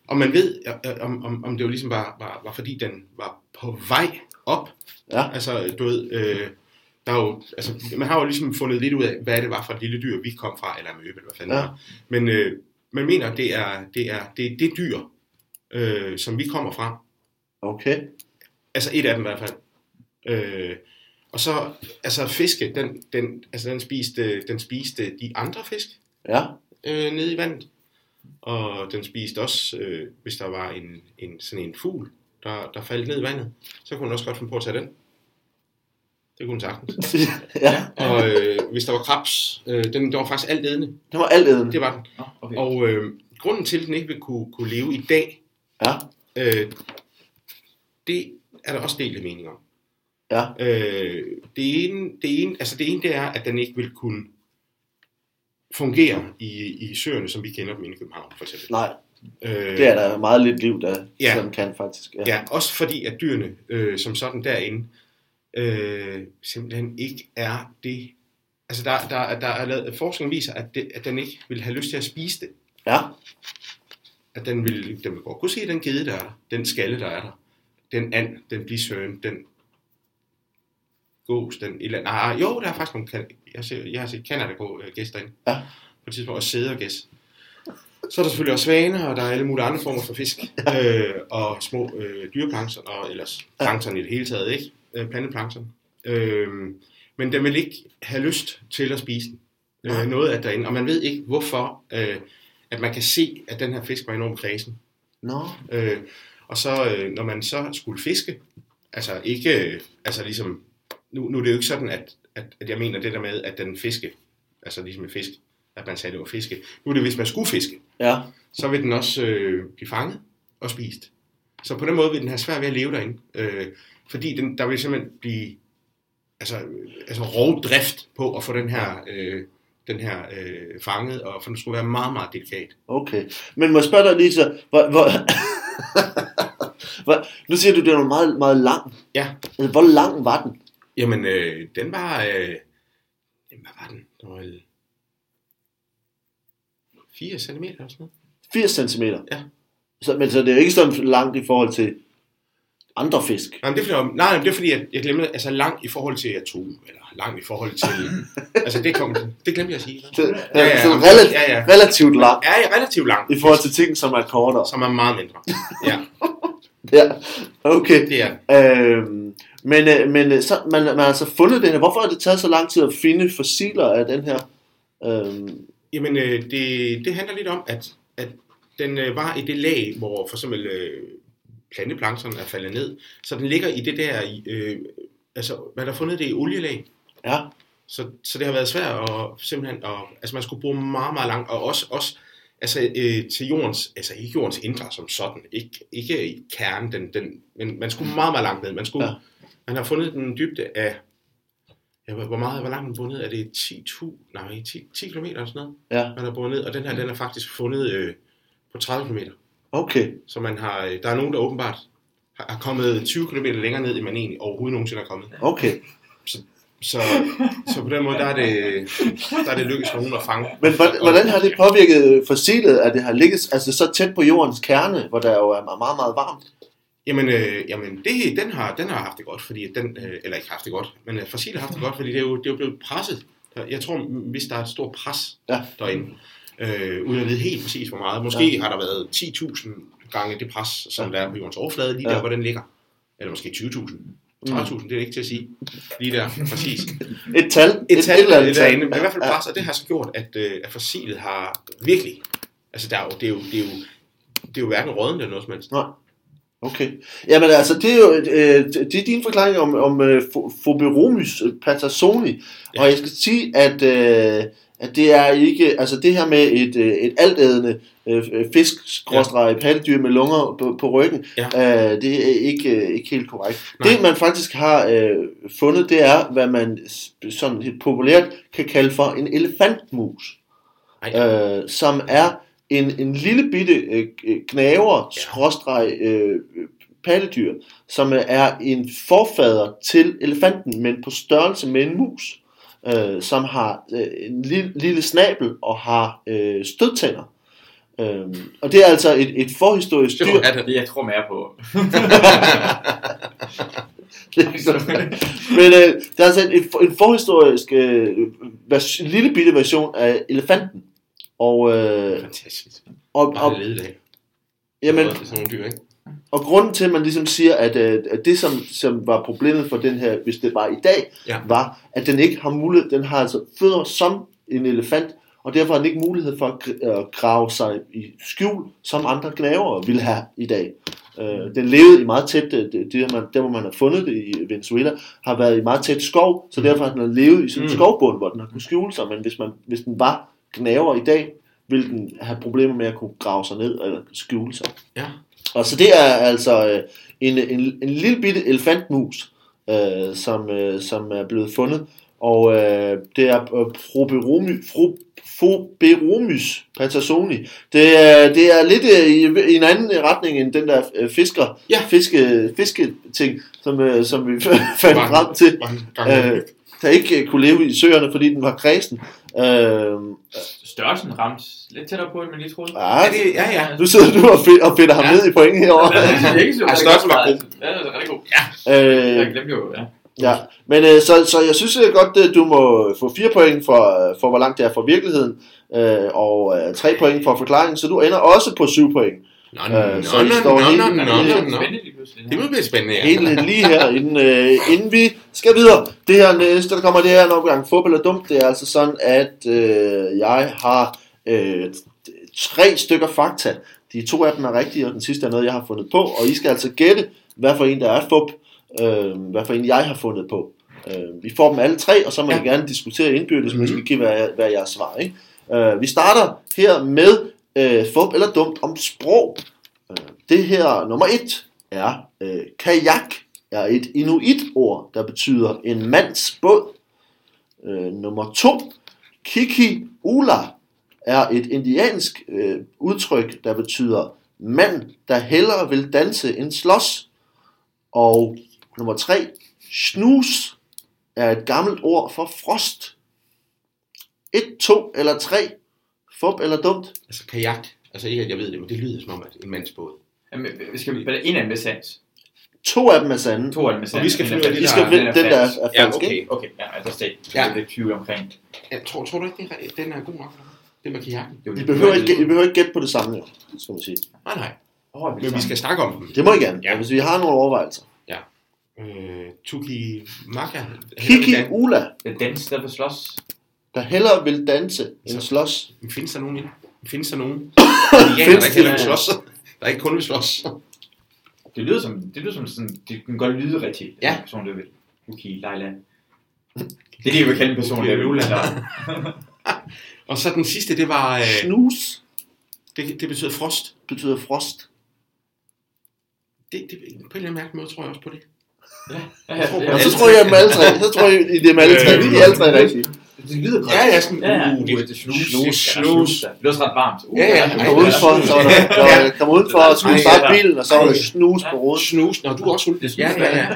[SPEAKER 2] og man ved, om, om, om det jo ligesom var, var, var fordi den var på vej op.
[SPEAKER 1] Ja.
[SPEAKER 2] Altså, du ved, øh, der er jo, altså, man har jo ligesom fundet lidt ud af, hvad det var for et lille dyr, vi kom fra, eller møbe, eller hvad fanden
[SPEAKER 1] Ja.
[SPEAKER 2] var. Men øh, man mener, det er det, er, det, er det dyr, øh, som vi kommer fra.
[SPEAKER 1] okay.
[SPEAKER 2] Altså et af dem i hvert fald. Øh, og så, altså fiske, den, den, altså den, spiste, den spiste de andre fisk
[SPEAKER 1] Ja,
[SPEAKER 2] øh, nede i vandet. Og den spiste også, øh, hvis der var en, en, sådan en fugl, der, der faldt ned i vandet, så kunne den også godt finde på at tage den. Det kunne den sagtens.
[SPEAKER 1] ja.
[SPEAKER 2] Og øh, hvis der var krebs, øh, den, den var faktisk alt ædende.
[SPEAKER 1] Det var alt æden.
[SPEAKER 2] Det var den.
[SPEAKER 3] Nå, okay.
[SPEAKER 2] Og øh, grunden til, at den ikke vil kunne, kunne leve i dag,
[SPEAKER 1] Ja,
[SPEAKER 2] øh, det er der også delte mening om.
[SPEAKER 1] Ja.
[SPEAKER 2] Øh, det, ene, det, ene, altså det ene, det er, at den ikke vil kunne fungere i, i søerne, som vi kender dem inde i København, for eksempel.
[SPEAKER 1] Nej,
[SPEAKER 2] Øh,
[SPEAKER 1] det er der meget lidt liv, der
[SPEAKER 2] Ja.
[SPEAKER 1] sådan kan faktisk. Ja.
[SPEAKER 2] Ja, også fordi at dyrene øh, som sådan derinde øh, simpelthen ikke er det. Altså der, der, der er lavet, forskning viser, at, det, at den ikke vil have lyst til at spise det.
[SPEAKER 1] ja.
[SPEAKER 2] At den vil, den vil godt kunne se den gede, der er der, den skalle, der er der, den and, den blisøen, den gås, den eller. Nej, jo, der er faktisk nogle, kan- jeg har set, jeg har set Canada gå øh, gæster ind.
[SPEAKER 1] Ja.
[SPEAKER 2] På et tidspunkt, og sæder gæs. Så er der selvfølgelig også svaner, og der er alle mulige andre former for fisk, øh, og små øh, dyreplankton, og ellers plankton i det hele taget, ikke? Øh, planteplankton. Øh, men den vil ikke have lyst til at spise den. Øh, noget af derinde, og man ved ikke, hvorfor, øh, at man kan se, at den her fisk var enormt kredsen.
[SPEAKER 1] Nå,
[SPEAKER 2] Øh, og så, øh, når man så skulle fiske, altså ikke, øh, altså ligesom, nu, nu er det jo ikke sådan, at, at, at jeg mener det der med, at den fiske, altså ligesom med fisk, at man sagde, det var fiske. Nu er det, hvis man skulle fiske,
[SPEAKER 1] ja.
[SPEAKER 2] så vil den også øh, blive fanget og spist. Så på den måde vil den have svært ved at leve derinde. Øh, fordi den, der vil simpelthen blive altså, øh, altså rovdrift på at få den her, øh, den her øh, fanget, og for den skulle være meget, meget delikat.
[SPEAKER 1] Okay. Men må jeg spørge dig lige så, hvor, hvor, hvor, nu siger du, det er meget, meget lang.
[SPEAKER 2] Ja.
[SPEAKER 1] Altså, Hvor lang var den?
[SPEAKER 2] Jamen, øh, den var... Øh, jamen, hvad var den? Den var vel 4 cm eller sådan noget.
[SPEAKER 1] 80 cm?
[SPEAKER 2] Ja.
[SPEAKER 1] Så, men så det er jo ikke sådan langt i forhold til andre fisk.
[SPEAKER 2] Nej, men det er fordi, nej, det er fordi at jeg glemte, altså langt i forhold til atom, eller langt i forhold til... altså, det, kom, det glemte jeg at sige.
[SPEAKER 1] Så,
[SPEAKER 2] Ja,
[SPEAKER 1] ja,
[SPEAKER 2] ja,
[SPEAKER 1] så
[SPEAKER 2] ja.
[SPEAKER 1] relativt,
[SPEAKER 2] Ja, ja.
[SPEAKER 1] relativt lang
[SPEAKER 2] Ja, ja, relativt langt.
[SPEAKER 1] i forhold til ting, som er kortere.
[SPEAKER 2] Som er meget mindre. Ja,
[SPEAKER 1] Ja, okay.
[SPEAKER 2] det er
[SPEAKER 1] Øhm, men øh, men øh, så, man, man har altså fundet den her. Hvorfor har det taget så lang tid at finde fossiler af den her? Øhm,
[SPEAKER 2] Jamen, øh, det, det handler lidt om, at, at den øh, var i det lag, hvor for eksempel øh, planteplankton er faldet ned. Så den ligger i det der, øh, altså man har fundet det i olielag.
[SPEAKER 1] ja,
[SPEAKER 2] Så, så det har været svært at simpelthen, at, altså man skulle bruge meget, meget langt, og også, også altså, øh, til jordens, altså ikke jordens indre som sådan, ikke, ikke i kernen, den, den, men man skulle meget, meget langt ned. Man, skulle,
[SPEAKER 1] Ja.
[SPEAKER 2] man har fundet den dybde af, ja, hvor meget, hvor langt den bundet? Er det 10, nej, 10, 10 km eller sådan noget?
[SPEAKER 1] ja,
[SPEAKER 2] man har båret ned, og den her, den er faktisk fundet øh, på 30 km.
[SPEAKER 1] okay.
[SPEAKER 2] Så man har, øh, der er nogen, der åbenbart har, har kommet 20 km længere ned, end man egentlig overhovedet nogensinde er kommet.
[SPEAKER 1] Okay.
[SPEAKER 2] Så, så på den måde, der er det, der er det lykkedes for nogen at fange.
[SPEAKER 1] Men hvordan, har det påvirket fossilet, at det har ligget altså, så tæt på jordens kerne, hvor der jo er meget, meget varmt?
[SPEAKER 2] Jamen, øh, jamen det, den, har, den har haft det godt, fordi den, øh, eller ikke haft det godt, men øh, fossilet har haft det godt, fordi det er jo, det er jo blevet presset. Jeg tror, hvis der er et stort pres
[SPEAKER 1] Ja.
[SPEAKER 2] derinde, øh, uden at vide helt præcis hvor meget, måske
[SPEAKER 1] Ja.
[SPEAKER 2] har der været 10.000 gange det pres, som
[SPEAKER 1] Ja.
[SPEAKER 2] der er på jordens overflade, lige
[SPEAKER 1] Ja.
[SPEAKER 2] der, hvor den ligger. Eller måske 20.000. 30.000, det er ikke til at sige. Lige der, præcis.
[SPEAKER 1] Et tal?
[SPEAKER 2] Et tal
[SPEAKER 1] eller andet
[SPEAKER 2] derinde, men i hvert fald pres, og det har så gjort, at, øh, at fossilet har virkelig, altså der er jo, det er jo, det er jo, det er jo hverken rådende eller noget som helst.
[SPEAKER 1] Nej. Okay. Jamen altså, det er jo øh, det er din forklaring om, om øh, Pho- Phoberomys Patassoni.
[SPEAKER 2] Ja.
[SPEAKER 1] Og jeg skal sige, at, øh, at det er ikke, altså det her med et, øh, et altædende øh, fisk, skråstreg, pattedyr med lunger på, på ryggen,
[SPEAKER 2] Ja.
[SPEAKER 1] øh, det er ikke, øh, ikke helt korrekt.
[SPEAKER 2] Nej.
[SPEAKER 1] Det man faktisk har øh, fundet, det er, hvad man sådan helt populært kan kalde for en elefantmus
[SPEAKER 2] Ej,
[SPEAKER 1] øh, som er en, en lille bitte øh, gnaver,
[SPEAKER 2] Ja.
[SPEAKER 1] øh, pattedyr, som er en forfader til elefanten, men på størrelse med en mus, øh, som har øh, en lille, lille snabel og har øh, stødtænder. Øh, og det er altså et, et forhistorisk
[SPEAKER 2] det
[SPEAKER 1] dyr.
[SPEAKER 2] må have det.
[SPEAKER 3] Det jeg tror mere på.
[SPEAKER 1] Det er. Men øh, det er altså en, en forhistorisk øh, vers, lille bitte version af elefanten. Og, øh,
[SPEAKER 2] Fantastisk.
[SPEAKER 1] og, og,
[SPEAKER 2] Bare af.
[SPEAKER 1] jamen,
[SPEAKER 2] Det er sådan nogle dyr, ikke?
[SPEAKER 1] Og grunden til, at man ligesom siger, at, øh, at det, som, som var problemet for den her, hvis det var i dag,
[SPEAKER 2] Ja.
[SPEAKER 1] var, at den ikke har mulighed, den har altså fødder som en elefant, og derfor har den ikke mulighed for at at grave sig i skjul, som andre gnavere ville have i dag. Øh, den levede i meget tæt, det, det, det, man, der hvor man har fundet det i Venezuela, har været i meget tæt skov, så derfor har den levet i sådan en
[SPEAKER 2] Mm.
[SPEAKER 1] skovbund, hvor den har kunnet skjule sig, men hvis, man, hvis den var gnaver i dag, ville den have problemer med at kunne grave sig ned eller skjule sig.
[SPEAKER 2] Ja.
[SPEAKER 1] Og så det er altså øh, en, en, en lille bitte elefantmus, øh, som, øh, som er blevet fundet. Og øh, det er øh, Proberomy, Fro, Foberomys patasoni. Det er, det er lidt øh, i, i en anden retning end den der øh, fisker,
[SPEAKER 2] Ja.
[SPEAKER 1] fiske, fisketing, som, øh, som vi fandt
[SPEAKER 2] Var-
[SPEAKER 1] frem til,
[SPEAKER 2] en gang-
[SPEAKER 1] øh, der ikke kunne leve i søerne, fordi den var kredsen. Øh,
[SPEAKER 3] Størrelsen ramte lidt tættere på, end man lige troede.
[SPEAKER 1] ja,
[SPEAKER 2] Ja, det, ja, ja.
[SPEAKER 1] nu sidder du og, fe- og fedter ham
[SPEAKER 2] Ja.
[SPEAKER 1] ned i point herovre.
[SPEAKER 3] Ja, det er ikke så
[SPEAKER 2] Ja, størrelsen var god.
[SPEAKER 3] Ja, det er rigtig god. Jeg
[SPEAKER 1] Øh,
[SPEAKER 3] glemte jo, ja.
[SPEAKER 1] ja. Men øh, så, så jeg synes øh, godt, at du må få fire point for, øh, for hvor langt det er fra virkeligheden, øh, og øh, tre point for forklaringen, så du ender også på syv point.
[SPEAKER 2] Nå, nå,
[SPEAKER 1] Øh,
[SPEAKER 2] nå, nå,
[SPEAKER 1] står
[SPEAKER 2] nå, nå,
[SPEAKER 3] Ja,
[SPEAKER 2] nå,
[SPEAKER 3] det
[SPEAKER 2] må blive spændende, ja.
[SPEAKER 1] Helt lige her, inden, øh, inden vi skal videre. Det her næste, der kommer, det er en omgang fodbold er dumt. Det er altså sådan, at øh, jeg har øh, tre stykker fakta. De to af dem er rigtige, og den sidste er noget, jeg har fundet på. Og I skal altså gætte, hvad for en der er fup, øh, hvad for en jeg har fundet på. Øh, vi får dem alle tre, og så må
[SPEAKER 2] Ja.
[SPEAKER 1] I gerne diskutere indbyrdes, mm-hmm.
[SPEAKER 2] Mhm.
[SPEAKER 1] måske give hvad, hvad jeres svar. Ikke? Øh, vi starter her med øh, fup eller dumt om sprog. Øh, det her, nummer et, er øh, kajak er et inuit-ord, der betyder en mands båd. Øh, nummer to, kiki ula er et indiansk øh, udtryk, der betyder mand, der hellere vil danse end slås. Og nummer tre, snus er et gammelt ord for frost. Et, to eller tre, fup eller dumt.
[SPEAKER 2] Altså kajak. Altså ikke, at jeg ved det, men det lyder som om, at en mandsbåd.
[SPEAKER 3] Jamen, vi skal vi en af dem med sandt.
[SPEAKER 1] To af dem er sande.
[SPEAKER 3] To af dem med sandt.
[SPEAKER 2] vi skal finde
[SPEAKER 3] er
[SPEAKER 2] ud af det
[SPEAKER 1] I
[SPEAKER 3] falsk.
[SPEAKER 1] skal
[SPEAKER 2] der-
[SPEAKER 1] finde den, der er, er
[SPEAKER 2] Ja,
[SPEAKER 1] falsk,
[SPEAKER 2] okay.
[SPEAKER 1] ikke?
[SPEAKER 3] Okay, ja, altså det
[SPEAKER 2] Ja.
[SPEAKER 3] er lidt tvivl omkring.
[SPEAKER 2] Jeg tror, tror du ikke, det er, den er god nok? Det med kajakken?
[SPEAKER 1] I
[SPEAKER 3] det
[SPEAKER 1] behøver,
[SPEAKER 3] er
[SPEAKER 1] ikke, I behøver ikke gætte på det samme, skal man sige.
[SPEAKER 2] Nej, nej.
[SPEAKER 3] Åh,
[SPEAKER 2] Men vi skal snakke om dem.
[SPEAKER 1] Det må I gerne,
[SPEAKER 2] Ja.
[SPEAKER 1] ja. hvis vi har nogle overvejelser.
[SPEAKER 2] Øh, Tuki Maka.
[SPEAKER 1] Kiki Ula,
[SPEAKER 3] Det er den stedet for slås.
[SPEAKER 1] der hellere vil danse end slås.
[SPEAKER 2] Findes der nogen? Findes der nogen? Indianer, der ikke heller vil slås. Der er ikke kun vil slås.
[SPEAKER 3] Det lyder som, det lyder som sådan, det kan godt lyde rigtigt.
[SPEAKER 2] Ja.
[SPEAKER 3] Person, der vil. Uki, Leila. Det er det, jeg vil kalde en person,
[SPEAKER 2] Uki,
[SPEAKER 3] der vil.
[SPEAKER 2] Og så den sidste, det var... Øh,
[SPEAKER 1] Snus
[SPEAKER 2] det, det betyder frost.
[SPEAKER 1] betyder frost.
[SPEAKER 2] Det, det, på en eller anden mærkelig måde tror jeg også på det.
[SPEAKER 3] Ja,
[SPEAKER 2] på
[SPEAKER 3] ja,
[SPEAKER 1] Og
[SPEAKER 2] det.
[SPEAKER 1] så tror jeg, at alle tre, så tror jeg, I det er alle tre. De er alle tre rigtige.
[SPEAKER 3] Det lyder godt.
[SPEAKER 2] Ja, ja, sådan,
[SPEAKER 3] Ja, ja.
[SPEAKER 2] uh, det-
[SPEAKER 3] er snus.
[SPEAKER 2] snus,
[SPEAKER 3] Ja,
[SPEAKER 2] snus.
[SPEAKER 3] Det lyder også ret varmt. Uh,
[SPEAKER 2] Ja, ja.
[SPEAKER 1] Kom udenfor, så var der, kom udenfor og skulle starte
[SPEAKER 3] ja.
[SPEAKER 1] bilen, og så var der snus på ruden.
[SPEAKER 2] Snus, når du er også sulten.
[SPEAKER 3] Det er
[SPEAKER 2] Ja,
[SPEAKER 3] snus,
[SPEAKER 2] ja,
[SPEAKER 3] ja.
[SPEAKER 2] ja.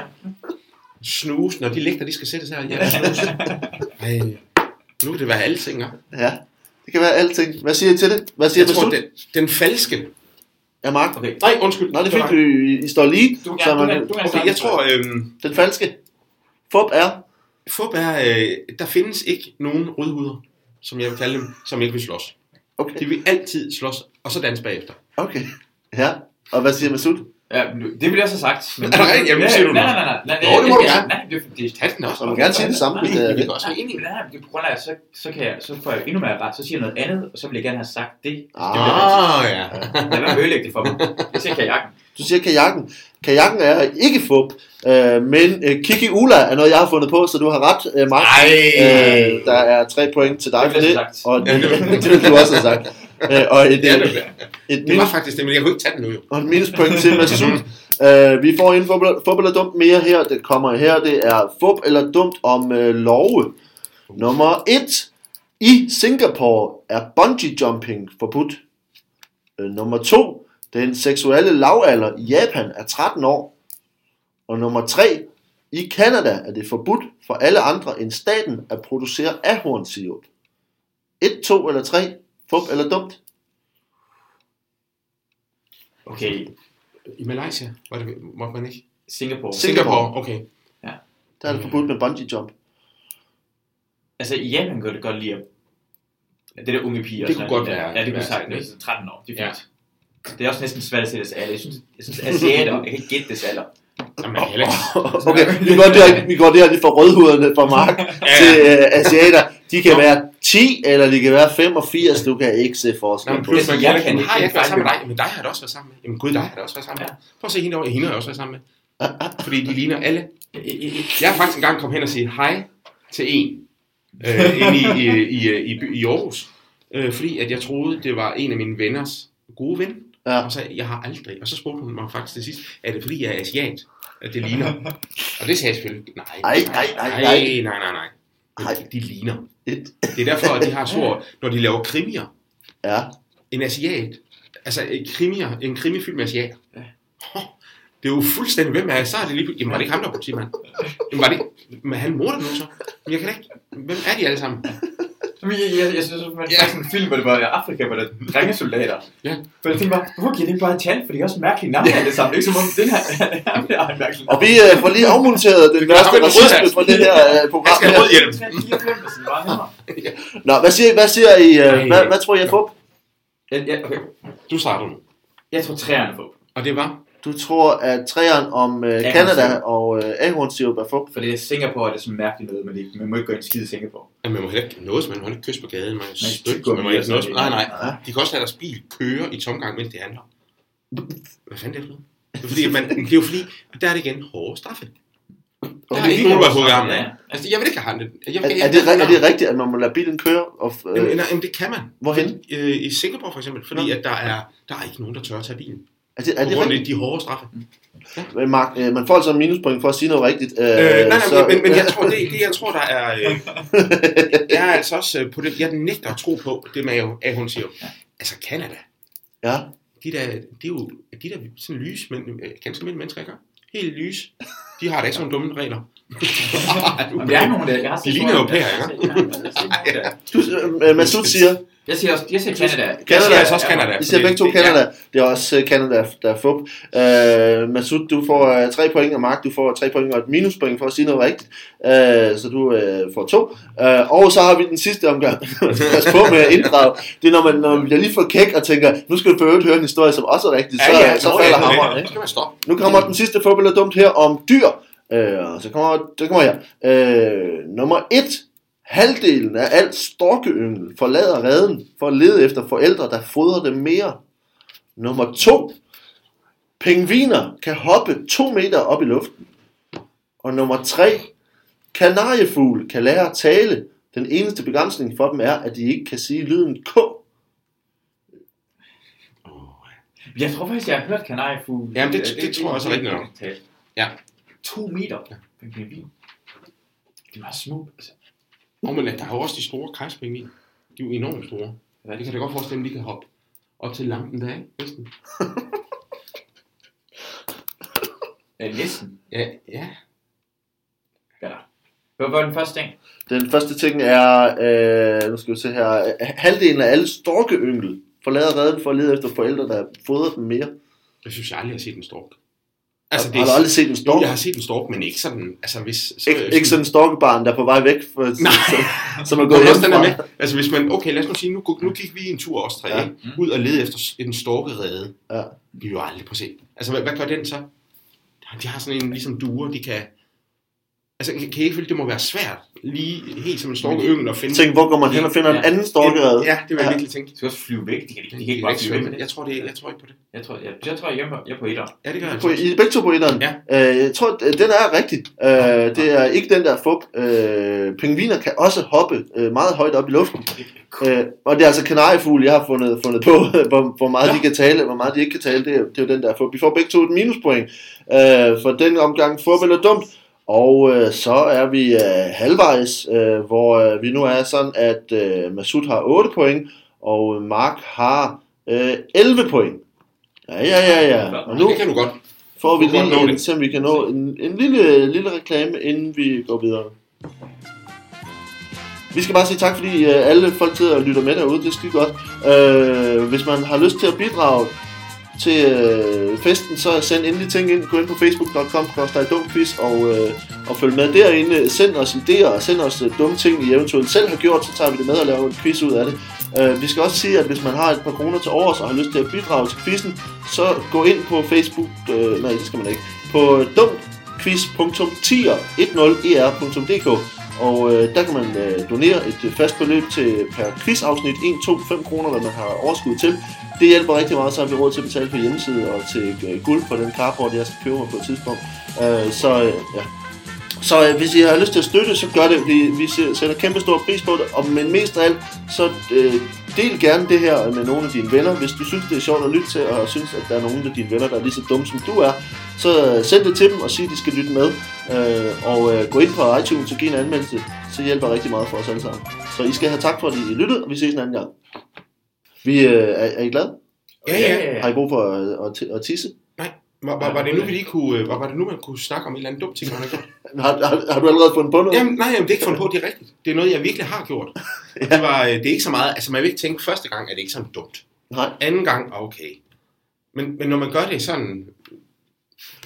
[SPEAKER 2] Snus, når de lægter, de skal sættes her. Ja, snus. Ej, nu kan det være alting, ja.
[SPEAKER 1] Ja, det kan være alting. Hvad siger I til det? Hvad siger
[SPEAKER 2] Jeg tror, den, den falske...
[SPEAKER 1] Ja, Mark.
[SPEAKER 3] Okay.
[SPEAKER 2] Nej, undskyld.
[SPEAKER 1] Nå, det fik du. I, I står lige.
[SPEAKER 3] Du
[SPEAKER 1] så
[SPEAKER 3] kan, du
[SPEAKER 1] man,
[SPEAKER 3] kan, du kan
[SPEAKER 2] Okay, jeg tror, øhm,
[SPEAKER 1] den falske. Fup er.
[SPEAKER 2] fup er, øh, der findes ikke nogen rødhuder, som jeg vil kalde dem, som ikke vil slås.
[SPEAKER 1] Okay.
[SPEAKER 2] De vil altid slås, og så danse bagefter.
[SPEAKER 1] Okay. Ja. Og hvad siger Masud?
[SPEAKER 3] Ja, det ville jeg så sagt. Men
[SPEAKER 2] Er det rigtigt? Jamen, siger du
[SPEAKER 3] nej, nej, nej, nej, nej.
[SPEAKER 2] Det må du gerne.
[SPEAKER 3] Nej, det er fordi...
[SPEAKER 2] Tag den også.
[SPEAKER 1] Så må gerne sige det samme, det er
[SPEAKER 2] Vi
[SPEAKER 1] det.
[SPEAKER 2] kan også enige.
[SPEAKER 3] Nej, det er på grund af, så, så, kan jeg, så får jeg endnu mere ret, så siger jeg noget andet, og så vil jeg gerne have sagt det.
[SPEAKER 1] Ah.
[SPEAKER 2] Ja.
[SPEAKER 3] Lad være ødelægge det for mig. Jeg siger kajakken.
[SPEAKER 1] Du siger kajakken. Kajakken er ikke fup, øh, men øh, Kiki Ula er noget, jeg har fundet på, så du har ret, øh, Mark. Øh, der er tre point til dig
[SPEAKER 3] Det
[SPEAKER 1] for det, og
[SPEAKER 2] det
[SPEAKER 1] det vil du også have sagt. Øh, og et,
[SPEAKER 2] Det, er
[SPEAKER 1] et,
[SPEAKER 2] det,
[SPEAKER 1] et,
[SPEAKER 2] det var faktisk det, men jeg kunne ikke tage den nu jo.
[SPEAKER 1] og et minuspoint til Masud. Øh, vi får en fup, fup eller dumt mere her. Det kommer her. Det er fup eller dumt om øh, love. Nummer 1. I Singapore er bungee jumping forbudt. Øh, nummer 2. Den seksuelle lavalder i Japan er 13 år. Og nummer 3. I Kanada er det forbudt for alle andre end staten at producere ahornsirup. 1, 2 eller 3. Fup eller dumt?
[SPEAKER 3] Okay,
[SPEAKER 2] I Malaysia, var det, måtte man ikke?
[SPEAKER 3] Singapore.
[SPEAKER 1] Singapore.
[SPEAKER 2] okay.
[SPEAKER 1] Der er det forbudt med bungee jump.
[SPEAKER 3] Altså, i Japan gør det godt lige at... Det der unge piger.
[SPEAKER 2] Det kunne godt
[SPEAKER 3] der-
[SPEAKER 2] være-
[SPEAKER 3] Ja, det kunne
[SPEAKER 2] være
[SPEAKER 3] sagt.
[SPEAKER 2] sådan,
[SPEAKER 3] Det er 13 år. Det er
[SPEAKER 2] Ja.
[SPEAKER 3] fint. Det er også næsten svært at se deres alder. Jeg synes, jeg synes asiater, jeg kan ikke gætte deres alder.
[SPEAKER 2] Jamen, heller ikke.
[SPEAKER 1] Okay, vi går der, vi går der lige fra rødhuderne fra Mark til øh, asiater. De kan være 10, eller de kan være 85. Du kan ikke se forskel
[SPEAKER 2] Nå,
[SPEAKER 1] på
[SPEAKER 2] plus,
[SPEAKER 3] Altså,
[SPEAKER 2] man
[SPEAKER 3] jeg
[SPEAKER 2] kan, har jeg ikke været sammen med dig? Men dig har jeg også været sammen med. Jamen gud, dig har jeg også været sammen med. Prøv at se hende over. Hende har jeg også været sammen med. Fordi de ligner alle. Jeg har faktisk engang kommet hen og sige hej til en øh, inde i, i, i, i, i Aarhus. Øh, fordi at jeg troede, det var en af mine venners gode ven.
[SPEAKER 1] Ja.
[SPEAKER 2] Og så jeg har aldrig. Og så spurgte hun mig faktisk til sidst, er det fordi jeg er asiat, at det ligner? og det sagde jeg selvfølgelig, nej.
[SPEAKER 1] Ej, nej, nej,
[SPEAKER 2] nej,
[SPEAKER 1] nej.
[SPEAKER 2] nej, nej, nej. De, ligner.
[SPEAKER 1] Et.
[SPEAKER 2] Det er derfor, at de har stor, når de laver krimier,
[SPEAKER 1] Ja.
[SPEAKER 2] en asiat, altså en krimier, en krimifilm med asiater.
[SPEAKER 3] Ja.
[SPEAKER 2] Det er jo fuldstændig, hvem er så er det lige Jamen var det ikke ham, der var politimand? Jamen var det men han morder nu så? Men jeg kan da ikke, hvem er de alle sammen?
[SPEAKER 3] Men jeg, jeg, jeg synes, at man
[SPEAKER 2] ja.
[SPEAKER 3] sådan en film, hvor det var i Afrika, hvor der er drengesoldater.
[SPEAKER 2] Ja.
[SPEAKER 3] For jeg tænkte bare, hvorfor giver de ikke bare et tal? For de er også mærkelige navne alle sammen. Ikke som om den her, ham der har en mærkelig
[SPEAKER 1] Og vi øh, får lige afmonteret den værste racisme fra det her øh,
[SPEAKER 2] Jeg
[SPEAKER 1] program
[SPEAKER 2] skal have
[SPEAKER 1] her.
[SPEAKER 2] rød hjelm.
[SPEAKER 3] 3, 4, 5, hvis det var nemmere.
[SPEAKER 1] Nå, hvad siger, hvad siger I? Øh, hvad, hvad tror I, jeg får?
[SPEAKER 3] Ja, ja, okay.
[SPEAKER 2] Du starter nu.
[SPEAKER 3] Jeg tror træerne får.
[SPEAKER 2] Og det var?
[SPEAKER 1] Du tror, at træeren om øh. Canada og øh, ahornsirup er fugt?
[SPEAKER 3] For det er Singapore, er det sådan mærkeligt noget, men det, man må ikke gå ind skide i Singapore.
[SPEAKER 2] At man må heller ikke noget, man må ikke kysse på gaden, man ikke man må ikke
[SPEAKER 3] sådan
[SPEAKER 2] Nej, nej. De kan også lade deres bil køre i tomgang, mens de handler. Hvad fanden er det for noget? Det er, fordi, at man, det er jo fordi, der er det igen hårde straffe. Der er ikke nogen, der armen
[SPEAKER 3] Ja,
[SPEAKER 2] af.
[SPEAKER 3] ja.
[SPEAKER 2] Altså, jeg vil ikke have handlet. Jeg,
[SPEAKER 1] Er,
[SPEAKER 2] jeg,
[SPEAKER 1] er, det, er det rigtigt, at man må lade bilen køre? Og, øh,
[SPEAKER 2] Jamen, nej, jamen, det kan man.
[SPEAKER 1] hvorhen?
[SPEAKER 2] Øh, I Singapore for eksempel, fordi
[SPEAKER 1] Nå.
[SPEAKER 2] at der er, der er ikke nogen, der tør at tage bilen.
[SPEAKER 1] Er det, er det rigtigt?
[SPEAKER 2] de hårde straffe.
[SPEAKER 1] Øh, Mark, øh, man får altså en minuspoint for at sige noget rigtigt. Øh,
[SPEAKER 2] Øh, nej, nej,
[SPEAKER 1] så-
[SPEAKER 2] men, men jeg tror, det, det jeg tror, der er... Øh, jeg er altså også øh, på det, jeg nægter at tro på det med, at hun siger, altså Canada,
[SPEAKER 1] Ja,
[SPEAKER 2] de der, de er jo de der sådan lys, men øh, ganske almindelige mennesker, ikke? Helt lys. De har da ikke sådan dumme regler.
[SPEAKER 3] Men der er nogen der,
[SPEAKER 2] De ligner
[SPEAKER 3] jeg har
[SPEAKER 2] ikke?
[SPEAKER 1] øh, Masud siger,
[SPEAKER 3] Jeg siger også, jeg siger Canada.
[SPEAKER 2] Jeg
[SPEAKER 1] Canada.
[SPEAKER 2] siger altså også Canada.
[SPEAKER 1] I siger begge to Canada. Det er også øh, Canada, der er fup. Øh, Masud, du får øh, tre point, og Mark, du får tre point og et minuspoint for at sige noget rigtigt. Øh, så du øh, får to. Øh, og så har vi den sidste omgang. Pas på med at inddrage. Det er, når man, når man bliver lige for kæk og tænker, nu skal du for øvrigt høre en historie, som også er rigtig, så,
[SPEAKER 2] Ja, ja,
[SPEAKER 1] så
[SPEAKER 2] nå,
[SPEAKER 1] falder
[SPEAKER 2] ja,
[SPEAKER 1] hammeren.
[SPEAKER 2] ja? Så.
[SPEAKER 1] Nu kommer den sidste fodbold dumt her om dyr. Øh, og så kommer, det kommer her. Øh, nummer et. Halvdelen af alt storkeyngel forlader reden for at lede efter forældre, der fodrer dem mere. Nummer to. Pingviner kan hoppe to meter op i luften. Og nummer tre. Kanariefugle kan lære at tale. Den eneste begrænsning for dem er, at de ikke kan sige lyden K.
[SPEAKER 3] Jeg tror faktisk, jeg har hørt kanariefugle.
[SPEAKER 2] Jamen, det- det tror jeg også er rigtigt nok. Ja.
[SPEAKER 3] To meter. Ja. En pingvin. Det er meget små. Altså.
[SPEAKER 2] Og men der er jo også de store kejspingvin. De er jo enormt store.
[SPEAKER 3] Er
[SPEAKER 2] Det kan da godt forestille mig, de kan hoppe op til lampen der, ikke? Næsten.
[SPEAKER 3] Øh, næsten.
[SPEAKER 2] Ja, ja.
[SPEAKER 3] Ja. Hvad var den første ting?
[SPEAKER 1] Den første ting er, øh, nu skal vi se her, halvdelen af alle storkeyngel forlader reden for at lede efter forældre, der fodrer dem mere.
[SPEAKER 2] Jeg synes, jeg aldrig har set en stork.
[SPEAKER 1] Altså, har du aldrig set en
[SPEAKER 2] Jo,
[SPEAKER 1] stork?
[SPEAKER 2] jeg har set en stork, men ikke sådan, altså hvis... Så,
[SPEAKER 1] Ik- ikke sådan en storkebarn, der er på vej væk, for,
[SPEAKER 2] Nej.
[SPEAKER 1] som, som er gået
[SPEAKER 2] men også
[SPEAKER 1] hjem
[SPEAKER 2] den er
[SPEAKER 1] fra.
[SPEAKER 2] med. Altså hvis man, okay lad os nu sige, nu, nu gik vi en tur os tre,
[SPEAKER 1] Ja.
[SPEAKER 2] ja. ud og lede efter en storkerede.
[SPEAKER 1] Ja.
[SPEAKER 2] Vi er jo aldrig på se. Altså hvad, hvad gør den så? De har sådan en ligesom duer, de kan... Altså kan, kan I ikke føle, det må være svært, lige helt som en storkeyngel at finde...
[SPEAKER 1] Tænk, hvor går man hen og finder en
[SPEAKER 3] Ja.
[SPEAKER 1] anden storkerede?
[SPEAKER 2] Ja, det vil jeg
[SPEAKER 1] Ja.
[SPEAKER 2] virkelig tænke.
[SPEAKER 3] De skal også flyve væk. De kan, ikke
[SPEAKER 2] kan
[SPEAKER 3] bare
[SPEAKER 2] ikke
[SPEAKER 3] flyve væk.
[SPEAKER 2] Jeg tror, det, jeg tror ikke på det.
[SPEAKER 3] Jeg tror, jeg, jeg tror, jeg er hjemme på, jeg er på etter.
[SPEAKER 2] Ja, det gør jeg
[SPEAKER 1] På,
[SPEAKER 2] altså.
[SPEAKER 1] I er begge to på etteren?
[SPEAKER 2] Ja.
[SPEAKER 1] Øh, jeg tror, den er rigtig. Øh, det er ikke den der fup. Øh, pingviner kan også hoppe øh, meget højt op i luften. Øh, og det er altså kanariefugle, jeg har fundet, fundet på, hvor, hvor meget
[SPEAKER 3] Ja.
[SPEAKER 1] de kan tale, hvor meget de ikke kan tale. Det er, det er jo den der fup. Vi får begge to et minuspoint øh, for den omgang fup eller dumt. Og øh, så er vi øh, halvvejs, øh, hvor øh, vi nu er sådan, at øh, Masud har 8 point, og Mark har øh, 11 point. Ja, ja, ja, ja. Og nu
[SPEAKER 2] Det kan du godt.
[SPEAKER 1] får vi lige en, se om vi kan nå en, en lille, lille reklame, inden vi går videre. Vi skal bare sige tak, fordi øh, alle folk sidder og lytter med derude. Det er skide godt. Øh, hvis man har lyst til at bidrage til øh, festen, så send endelig ting ind. Gå ind på facebook.com, quiz og, øh, og følg med derinde. Send os idéer og send os øh, dumme ting, I eventuelt selv har gjort, så tager vi det med og laver en quiz ud af det. Øh, vi skal også sige, at hvis man har et par kroner til overs og har lyst til at bidrage til quizzen, så gå ind på Facebook, øh, nej det skal man ikke, på dumquiz.tier10er.dk og øh, der kan man øh, donere et øh, fast beløb til per quizafsnit 1, 2, 5 kroner, hvad man har overskud til. Det hjælper rigtig meget, så har vi råd til at betale på hjemmeside og til øh, guld på den carport, jeg skal købe mig på et tidspunkt. Øh, så øh, ja. Så øh, hvis I har lyst til at støtte, så gør det. Vi, vi sætter kæmpe stor pris på det. Og, men mest af alt, så øh, del gerne det her med nogle af dine venner. Hvis du synes, det er sjovt at lytte til, og synes, at der er nogle af dine venner, der er lige så dumme, som du er, så øh, send det til dem og sig, at de skal lytte med. Øh, og øh, gå ind på iTunes og give en anmeldelse. Så hjælper rigtig meget for os alle sammen. Så I skal have tak for, at I lyttede, og vi ses en anden gang. Vi, er, er I glade?
[SPEAKER 2] Ja, ja.
[SPEAKER 1] Har I brug for at, at, at tisse?
[SPEAKER 2] Var, var, var, det nu, vi lige kunne, øh, var, var det nu, man kunne snakke om en eller anden dum ting, man har gjort?
[SPEAKER 1] Har, har, har du allerede fundet på noget?
[SPEAKER 2] Jamen, nej, jamen, det er ikke fundet på, det er rigtigt. Det er noget, jeg virkelig har gjort. Og det, var, øh, det er ikke så meget, altså man vil ikke tænke, første gang er det ikke sådan dumt.
[SPEAKER 1] Nej.
[SPEAKER 2] Anden gang, okay. Men, men når man gør det sådan,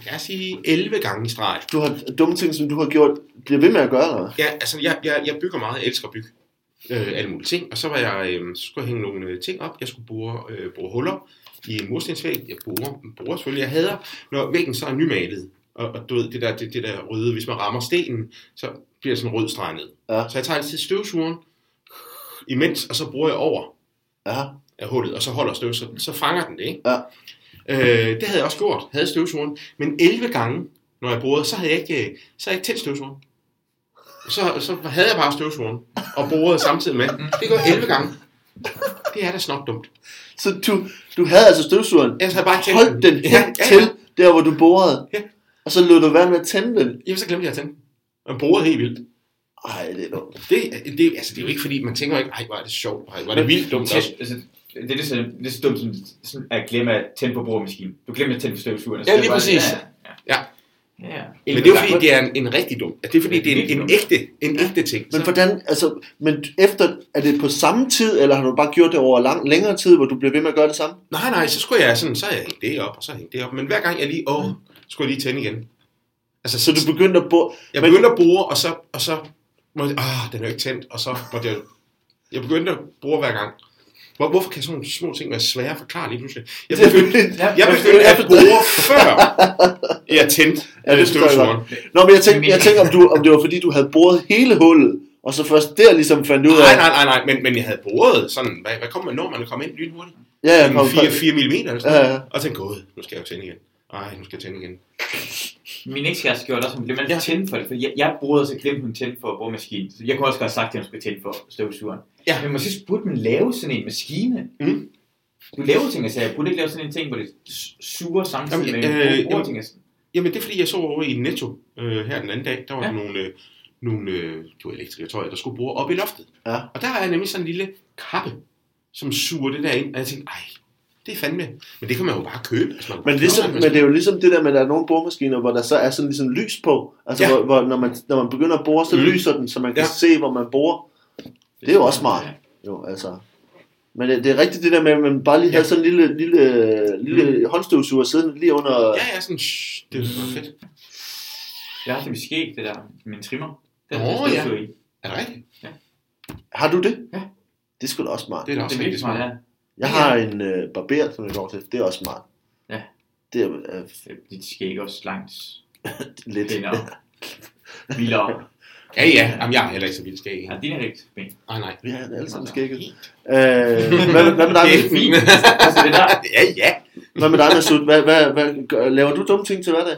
[SPEAKER 2] lad os sige 11 gange i streg.
[SPEAKER 1] Du har dumme ting, som du har gjort, bliver ved med at gøre, eller?
[SPEAKER 2] Ja, altså jeg, jeg, jeg bygger meget, jeg elsker at bygge øh, alle mulige ting. Og så var jeg, øh, så skulle jeg hænge nogle øh, ting op. Jeg skulle bore, øh, bore huller i en murstensvæg. Jeg borer, borer selvfølgelig. Jeg hader, når væggen så er nymalet. Og, og du ved, det der, det, det der røde, hvis man rammer stenen, så bliver sådan rød streg ned.
[SPEAKER 1] Ja.
[SPEAKER 2] Så jeg tager altid støvsugeren imens, og så bruger jeg over
[SPEAKER 1] Ja.
[SPEAKER 2] af hullet, og så holder støv, så, så fanger den det, ikke?
[SPEAKER 1] Ja.
[SPEAKER 2] Øh, det havde jeg også gjort, havde støvsugeren. Men 11 gange, når jeg borede, så havde jeg ikke, øh, så havde jeg ikke tændt støvsugeren. Så, så havde jeg bare støvsugeren og borede samtidig med. Det går 11 gange. Det er da snot dumt.
[SPEAKER 1] Så du, du havde altså støvsugeren,
[SPEAKER 2] Jeg havde bare tændt
[SPEAKER 1] holdt den hen
[SPEAKER 2] ja, ja,
[SPEAKER 1] til der, hvor du borede,
[SPEAKER 2] Ja.
[SPEAKER 1] og så lod du være med at tænde den.
[SPEAKER 2] Jamen, så glemte jeg at tænde. Og borede helt vildt.
[SPEAKER 1] Ej, det er dumt.
[SPEAKER 2] Det, det, altså, det er jo ikke fordi, man tænker ikke, ej, hvor er det sjovt, ej, hvor er det vildt dumt også.
[SPEAKER 3] Altså, det er lige så, det er så dumt som sådan at glemme at tænde på boremaskinen. Du glemmer at tænde på støvsugeren.
[SPEAKER 2] Ja,
[SPEAKER 3] det er
[SPEAKER 2] lige
[SPEAKER 3] bare-
[SPEAKER 2] præcis.
[SPEAKER 3] Ja,
[SPEAKER 2] Ja.
[SPEAKER 3] ja. Ja.
[SPEAKER 2] Men det er jo fordi, det er en, en rigtig dum. Det er fordi, det er en, en ægte, en ægte ting.
[SPEAKER 1] Men hvordan, altså, men efter, er det på samme tid, eller har du bare gjort det over lang, længere tid, hvor du bliver ved med at gøre det samme?
[SPEAKER 2] Nej, nej, så skulle jeg sådan, så jeg det op, og så hængt det op. Men hver gang jeg lige, åh, skulle jeg lige tænde igen. Altså,
[SPEAKER 1] Så du begyndte at bore,
[SPEAKER 2] jeg
[SPEAKER 1] men-
[SPEAKER 2] begyndte at bore, og så, og så måtte jeg, ah, den er jo ikke tændt, og så måtte jeg, jeg begyndte at bore hver gang. Hvor, hvorfor kan sådan nogle små ting være svære at forklare lige pludselig? Jeg begyndte, jeg begyndte at bore, før jeg tændte
[SPEAKER 1] Ja, det
[SPEAKER 2] støvsugeren.
[SPEAKER 1] Nå, men jeg tænkte, jeg tænkte om, du, om det var fordi, du havde boret hele hullet, og så først der ligesom fandt ud af...
[SPEAKER 2] Nej, nej, nej, nej, men, men jeg havde boret sådan, hvad, hvad kommer man, når man kommer ind lynhurtigt?
[SPEAKER 1] Ja, ja,
[SPEAKER 2] Sådan
[SPEAKER 1] kom,
[SPEAKER 2] 4, 4 mm eller sådan
[SPEAKER 1] Ja, ja.
[SPEAKER 2] Og tænkte, gud, nu skal jeg jo tænde igen. Ej, nu skal jeg tænde igen.
[SPEAKER 3] Min ekskæreste gjorde det også, hun glemte
[SPEAKER 2] Ja.
[SPEAKER 3] at tænde for det, for jeg, jeg brugede, så glemte hun tænde for boremaskinen. Så jeg kunne også godt have sagt, at hun skulle tænde for støvsugeren.
[SPEAKER 2] Ja.
[SPEAKER 3] Men måske burde man lave sådan en maskine.
[SPEAKER 2] Mm.
[SPEAKER 3] Du laver ting, altså jeg burde ikke lave sådan en ting, hvor det suger samtidig
[SPEAKER 2] Jamen,
[SPEAKER 3] med
[SPEAKER 2] øh, jamen-
[SPEAKER 3] bruger ting. Altså.
[SPEAKER 2] Jamen, det er fordi, jeg så over i Netto øh, her den anden dag, der var
[SPEAKER 3] Ja.
[SPEAKER 2] ja. nogle, øh, nogle øh, det var elektrikere, tror jeg, der skulle bore op i loftet.
[SPEAKER 1] Ja.
[SPEAKER 2] Og der er nemlig sådan en lille kappe, som suger det der ind, og jeg tænkte, ej, det er fandme, men det kan man jo bare købe. hvis man
[SPEAKER 1] Men, ligesom, men det er jo ligesom det der med, at der er nogle boremaskiner, hvor der så er sådan ligesom lys på. Altså,
[SPEAKER 2] Ja.
[SPEAKER 1] hvor, hvor når, man, når man begynder at bore, så
[SPEAKER 2] Mm.
[SPEAKER 1] lyser den, så man kan
[SPEAKER 2] Ja.
[SPEAKER 1] se, hvor man borer. Det er jo også smart. Jo, altså. Men det, det er rigtigt det der med, at man bare lige
[SPEAKER 2] Ja.
[SPEAKER 1] havde sådan en lille, lille, lille håndstøvsuger siddende lige under...
[SPEAKER 2] Ja, ja, sådan, shh, det var fedt.
[SPEAKER 3] Jeg har det skæg, det der, min trimmer. Den
[SPEAKER 2] Nå,
[SPEAKER 3] er
[SPEAKER 2] ja.
[SPEAKER 3] i.
[SPEAKER 2] Er det rigtigt?
[SPEAKER 1] Har du det?
[SPEAKER 3] Ja.
[SPEAKER 1] Det er sgu da også smart.
[SPEAKER 2] Det er da
[SPEAKER 3] Det
[SPEAKER 2] også
[SPEAKER 3] er
[SPEAKER 2] rigtig
[SPEAKER 3] virkelig smart,
[SPEAKER 2] smart.
[SPEAKER 3] ja.
[SPEAKER 1] Jeg har en øh, barber, som jeg går til. Det er også smart.
[SPEAKER 3] Ja.
[SPEAKER 1] Det er øh,
[SPEAKER 3] Dit skæg også langt
[SPEAKER 1] lidt...
[SPEAKER 3] pænere. Vildere.
[SPEAKER 2] Ja, ja, Jamen, jeg er heller ikke så vildt skæg.
[SPEAKER 3] Ja, din er rigtig pæn.
[SPEAKER 2] Nej, nej.
[SPEAKER 1] Vi har alle sammen skægget. Øh, hvad, hvad, med dig,
[SPEAKER 2] Det er fint.
[SPEAKER 3] Altså det der,
[SPEAKER 2] ja, ja.
[SPEAKER 1] hvad med dig, Masud? Hvad, hvad, hvad, gør- laver du dumme ting til hverdag?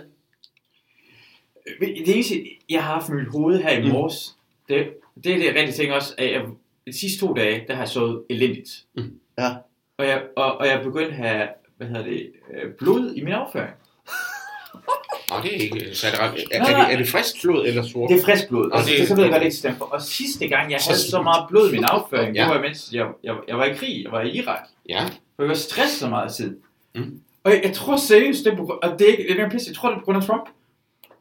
[SPEAKER 3] Men Det eneste, jeg har haft i mit hoved her i
[SPEAKER 2] Mm.
[SPEAKER 3] morges, det, det er det rigtige ting også, at jeg, de sidste to dage, der har jeg sovet elendigt.
[SPEAKER 2] Mm.
[SPEAKER 1] Ja.
[SPEAKER 3] Og jeg, og, og jeg er begyndt at have, hvad hedder det, øh, blod i min afføring.
[SPEAKER 2] Nå, det er ikke... Er, det, ret- er, er, det, er det frisk blod eller sort?
[SPEAKER 3] Det er frisk blod, og
[SPEAKER 2] Og
[SPEAKER 3] det,
[SPEAKER 2] det-
[SPEAKER 3] så ved jeg godt, det ikke stemmer. Og sidste gang, jeg havde så meget blod i min afføring,
[SPEAKER 2] Ja.
[SPEAKER 3] det var mens jeg, jeg, jeg var i krig, jeg var i Irak.
[SPEAKER 2] Ja.
[SPEAKER 3] For jeg var stresset så meget tid.
[SPEAKER 2] Mm.
[SPEAKER 3] Og jeg, jeg tror seriøst, det er på, og det er ikke det er mere pisse, jeg tror det er på grund af Trump.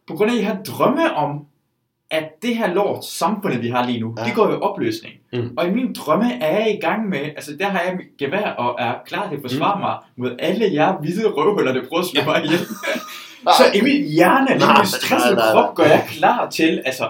[SPEAKER 3] På grund af, at I har drømme om, at det her lort, samfundet vi har lige nu,
[SPEAKER 1] Ja.
[SPEAKER 3] ja. det går i opløsning.
[SPEAKER 2] Mm.
[SPEAKER 3] Og i mine drømme er jeg i gang med, altså der har jeg mit gevær og er klar til at forsvare mm. mig mod alle jer hvide røvhuller, der prøver at slå
[SPEAKER 2] Ja.
[SPEAKER 3] mig ihjel. så i min hjerne, i min stressede krop, gør
[SPEAKER 1] nej.
[SPEAKER 3] jeg klar til, altså,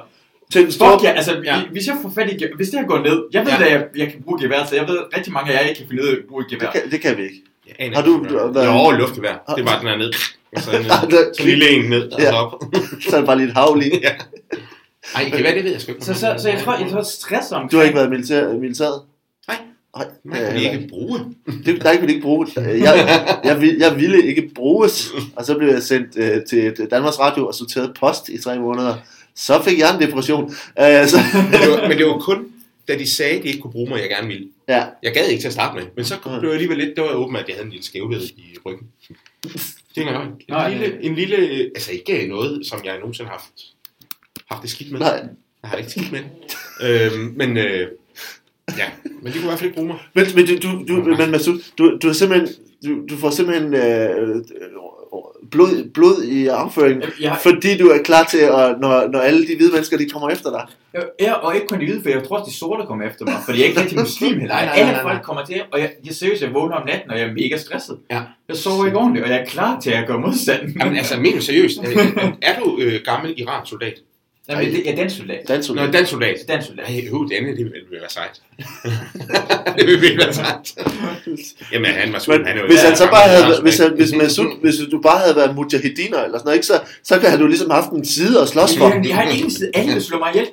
[SPEAKER 1] Til en stor...
[SPEAKER 3] Fuck ja, altså,
[SPEAKER 2] Ja.
[SPEAKER 3] ja. hvis jeg får fat i hvis det her går ned, jeg ved
[SPEAKER 2] Ja.
[SPEAKER 3] ja. at jeg, jeg kan bruge gevær, så jeg ved rigtig mange af jer ikke kan finde ud af at bruge gevær.
[SPEAKER 1] Det kan, det kan vi ikke.
[SPEAKER 2] Aner
[SPEAKER 1] Har du- du-
[SPEAKER 2] det
[SPEAKER 1] hvad-
[SPEAKER 2] Jo, luftgevær. Det er bare den her ned. Og så.
[SPEAKER 1] Der-
[SPEAKER 2] så lille en ned, og
[SPEAKER 1] Ja.
[SPEAKER 2] så op.
[SPEAKER 1] Så er det bare lige et hav lige.
[SPEAKER 2] ja. Ej, gevær, det ved jeg sgu ikke.
[SPEAKER 3] Så, så, så jeg tror, jeg tror stress om.
[SPEAKER 1] Du har ikke været militær, militæret?
[SPEAKER 2] Nej.
[SPEAKER 1] Nej,
[SPEAKER 2] Man
[SPEAKER 1] det
[SPEAKER 2] kan
[SPEAKER 1] heller
[SPEAKER 2] ikke bruge.
[SPEAKER 1] Det, der vil ikke bruge jeg, jeg, vil, jeg ville ikke bruges, og så blev jeg sendt øh, til Danmarks Radio og sorteret post i tre måneder. Så fik jeg en depression. Uh, så,
[SPEAKER 2] Men det, var, men det var kun, da de sagde, at de ikke kunne bruge mig, jeg gerne ville.
[SPEAKER 1] ja.
[SPEAKER 2] Jeg gad ikke til at starte med, men så blev jeg alligevel lidt, det var åbent, at jeg havde en lille skævhed i ryggen. Det er en, en, lille, en lille, altså ikke noget, som jeg nogensinde har haft, haft det skidt med.
[SPEAKER 1] Nej.
[SPEAKER 2] Jeg har det ikke skidt med øhm, men øh, ja, men de kunne i hvert fald ikke bruge mig.
[SPEAKER 1] Men, men, du, du, du, men Masud, du, du, har simpelthen, du, du får simpelthen øh, blod, blod i afføringen,
[SPEAKER 3] Jeg,
[SPEAKER 1] fordi du er klar til, at, når, når alle de hvide mennesker de kommer efter dig.
[SPEAKER 3] Ja, og ikke kun de hvide, for jeg tror også, de sorte kommer efter mig, fordi jeg er ikke rigtig muslim heller.
[SPEAKER 2] Nej, nej,
[SPEAKER 3] Alle
[SPEAKER 2] nej, nej.
[SPEAKER 3] folk kommer til, og jeg, jeg seriøst, jeg vågner om natten, og jeg er mega stresset.
[SPEAKER 2] Ja.
[SPEAKER 3] Jeg sover ikke ordentligt, og jeg er klar til at gøre modstand.
[SPEAKER 2] Jamen altså, du seriøst, er, er du øh, gammel iransk soldat?
[SPEAKER 3] Jamen, det, jeg er dansk soldat.
[SPEAKER 1] Dansk
[SPEAKER 2] Nå, dansk soldat.
[SPEAKER 3] Dansk soldat.
[SPEAKER 2] Nej, jo, det andet, det vil være sejt. det vil virkelig være sejt. Jamen, han var.
[SPEAKER 1] Men
[SPEAKER 2] Han
[SPEAKER 1] hvis han så bare havde, hvis, han, hvis, Masud, hvis du bare havde været mujahediner eller sådan noget, ikke, så, så kan du ligesom haft en side at slås for.
[SPEAKER 3] Jeg har en side, alle vil slå mig ihjel.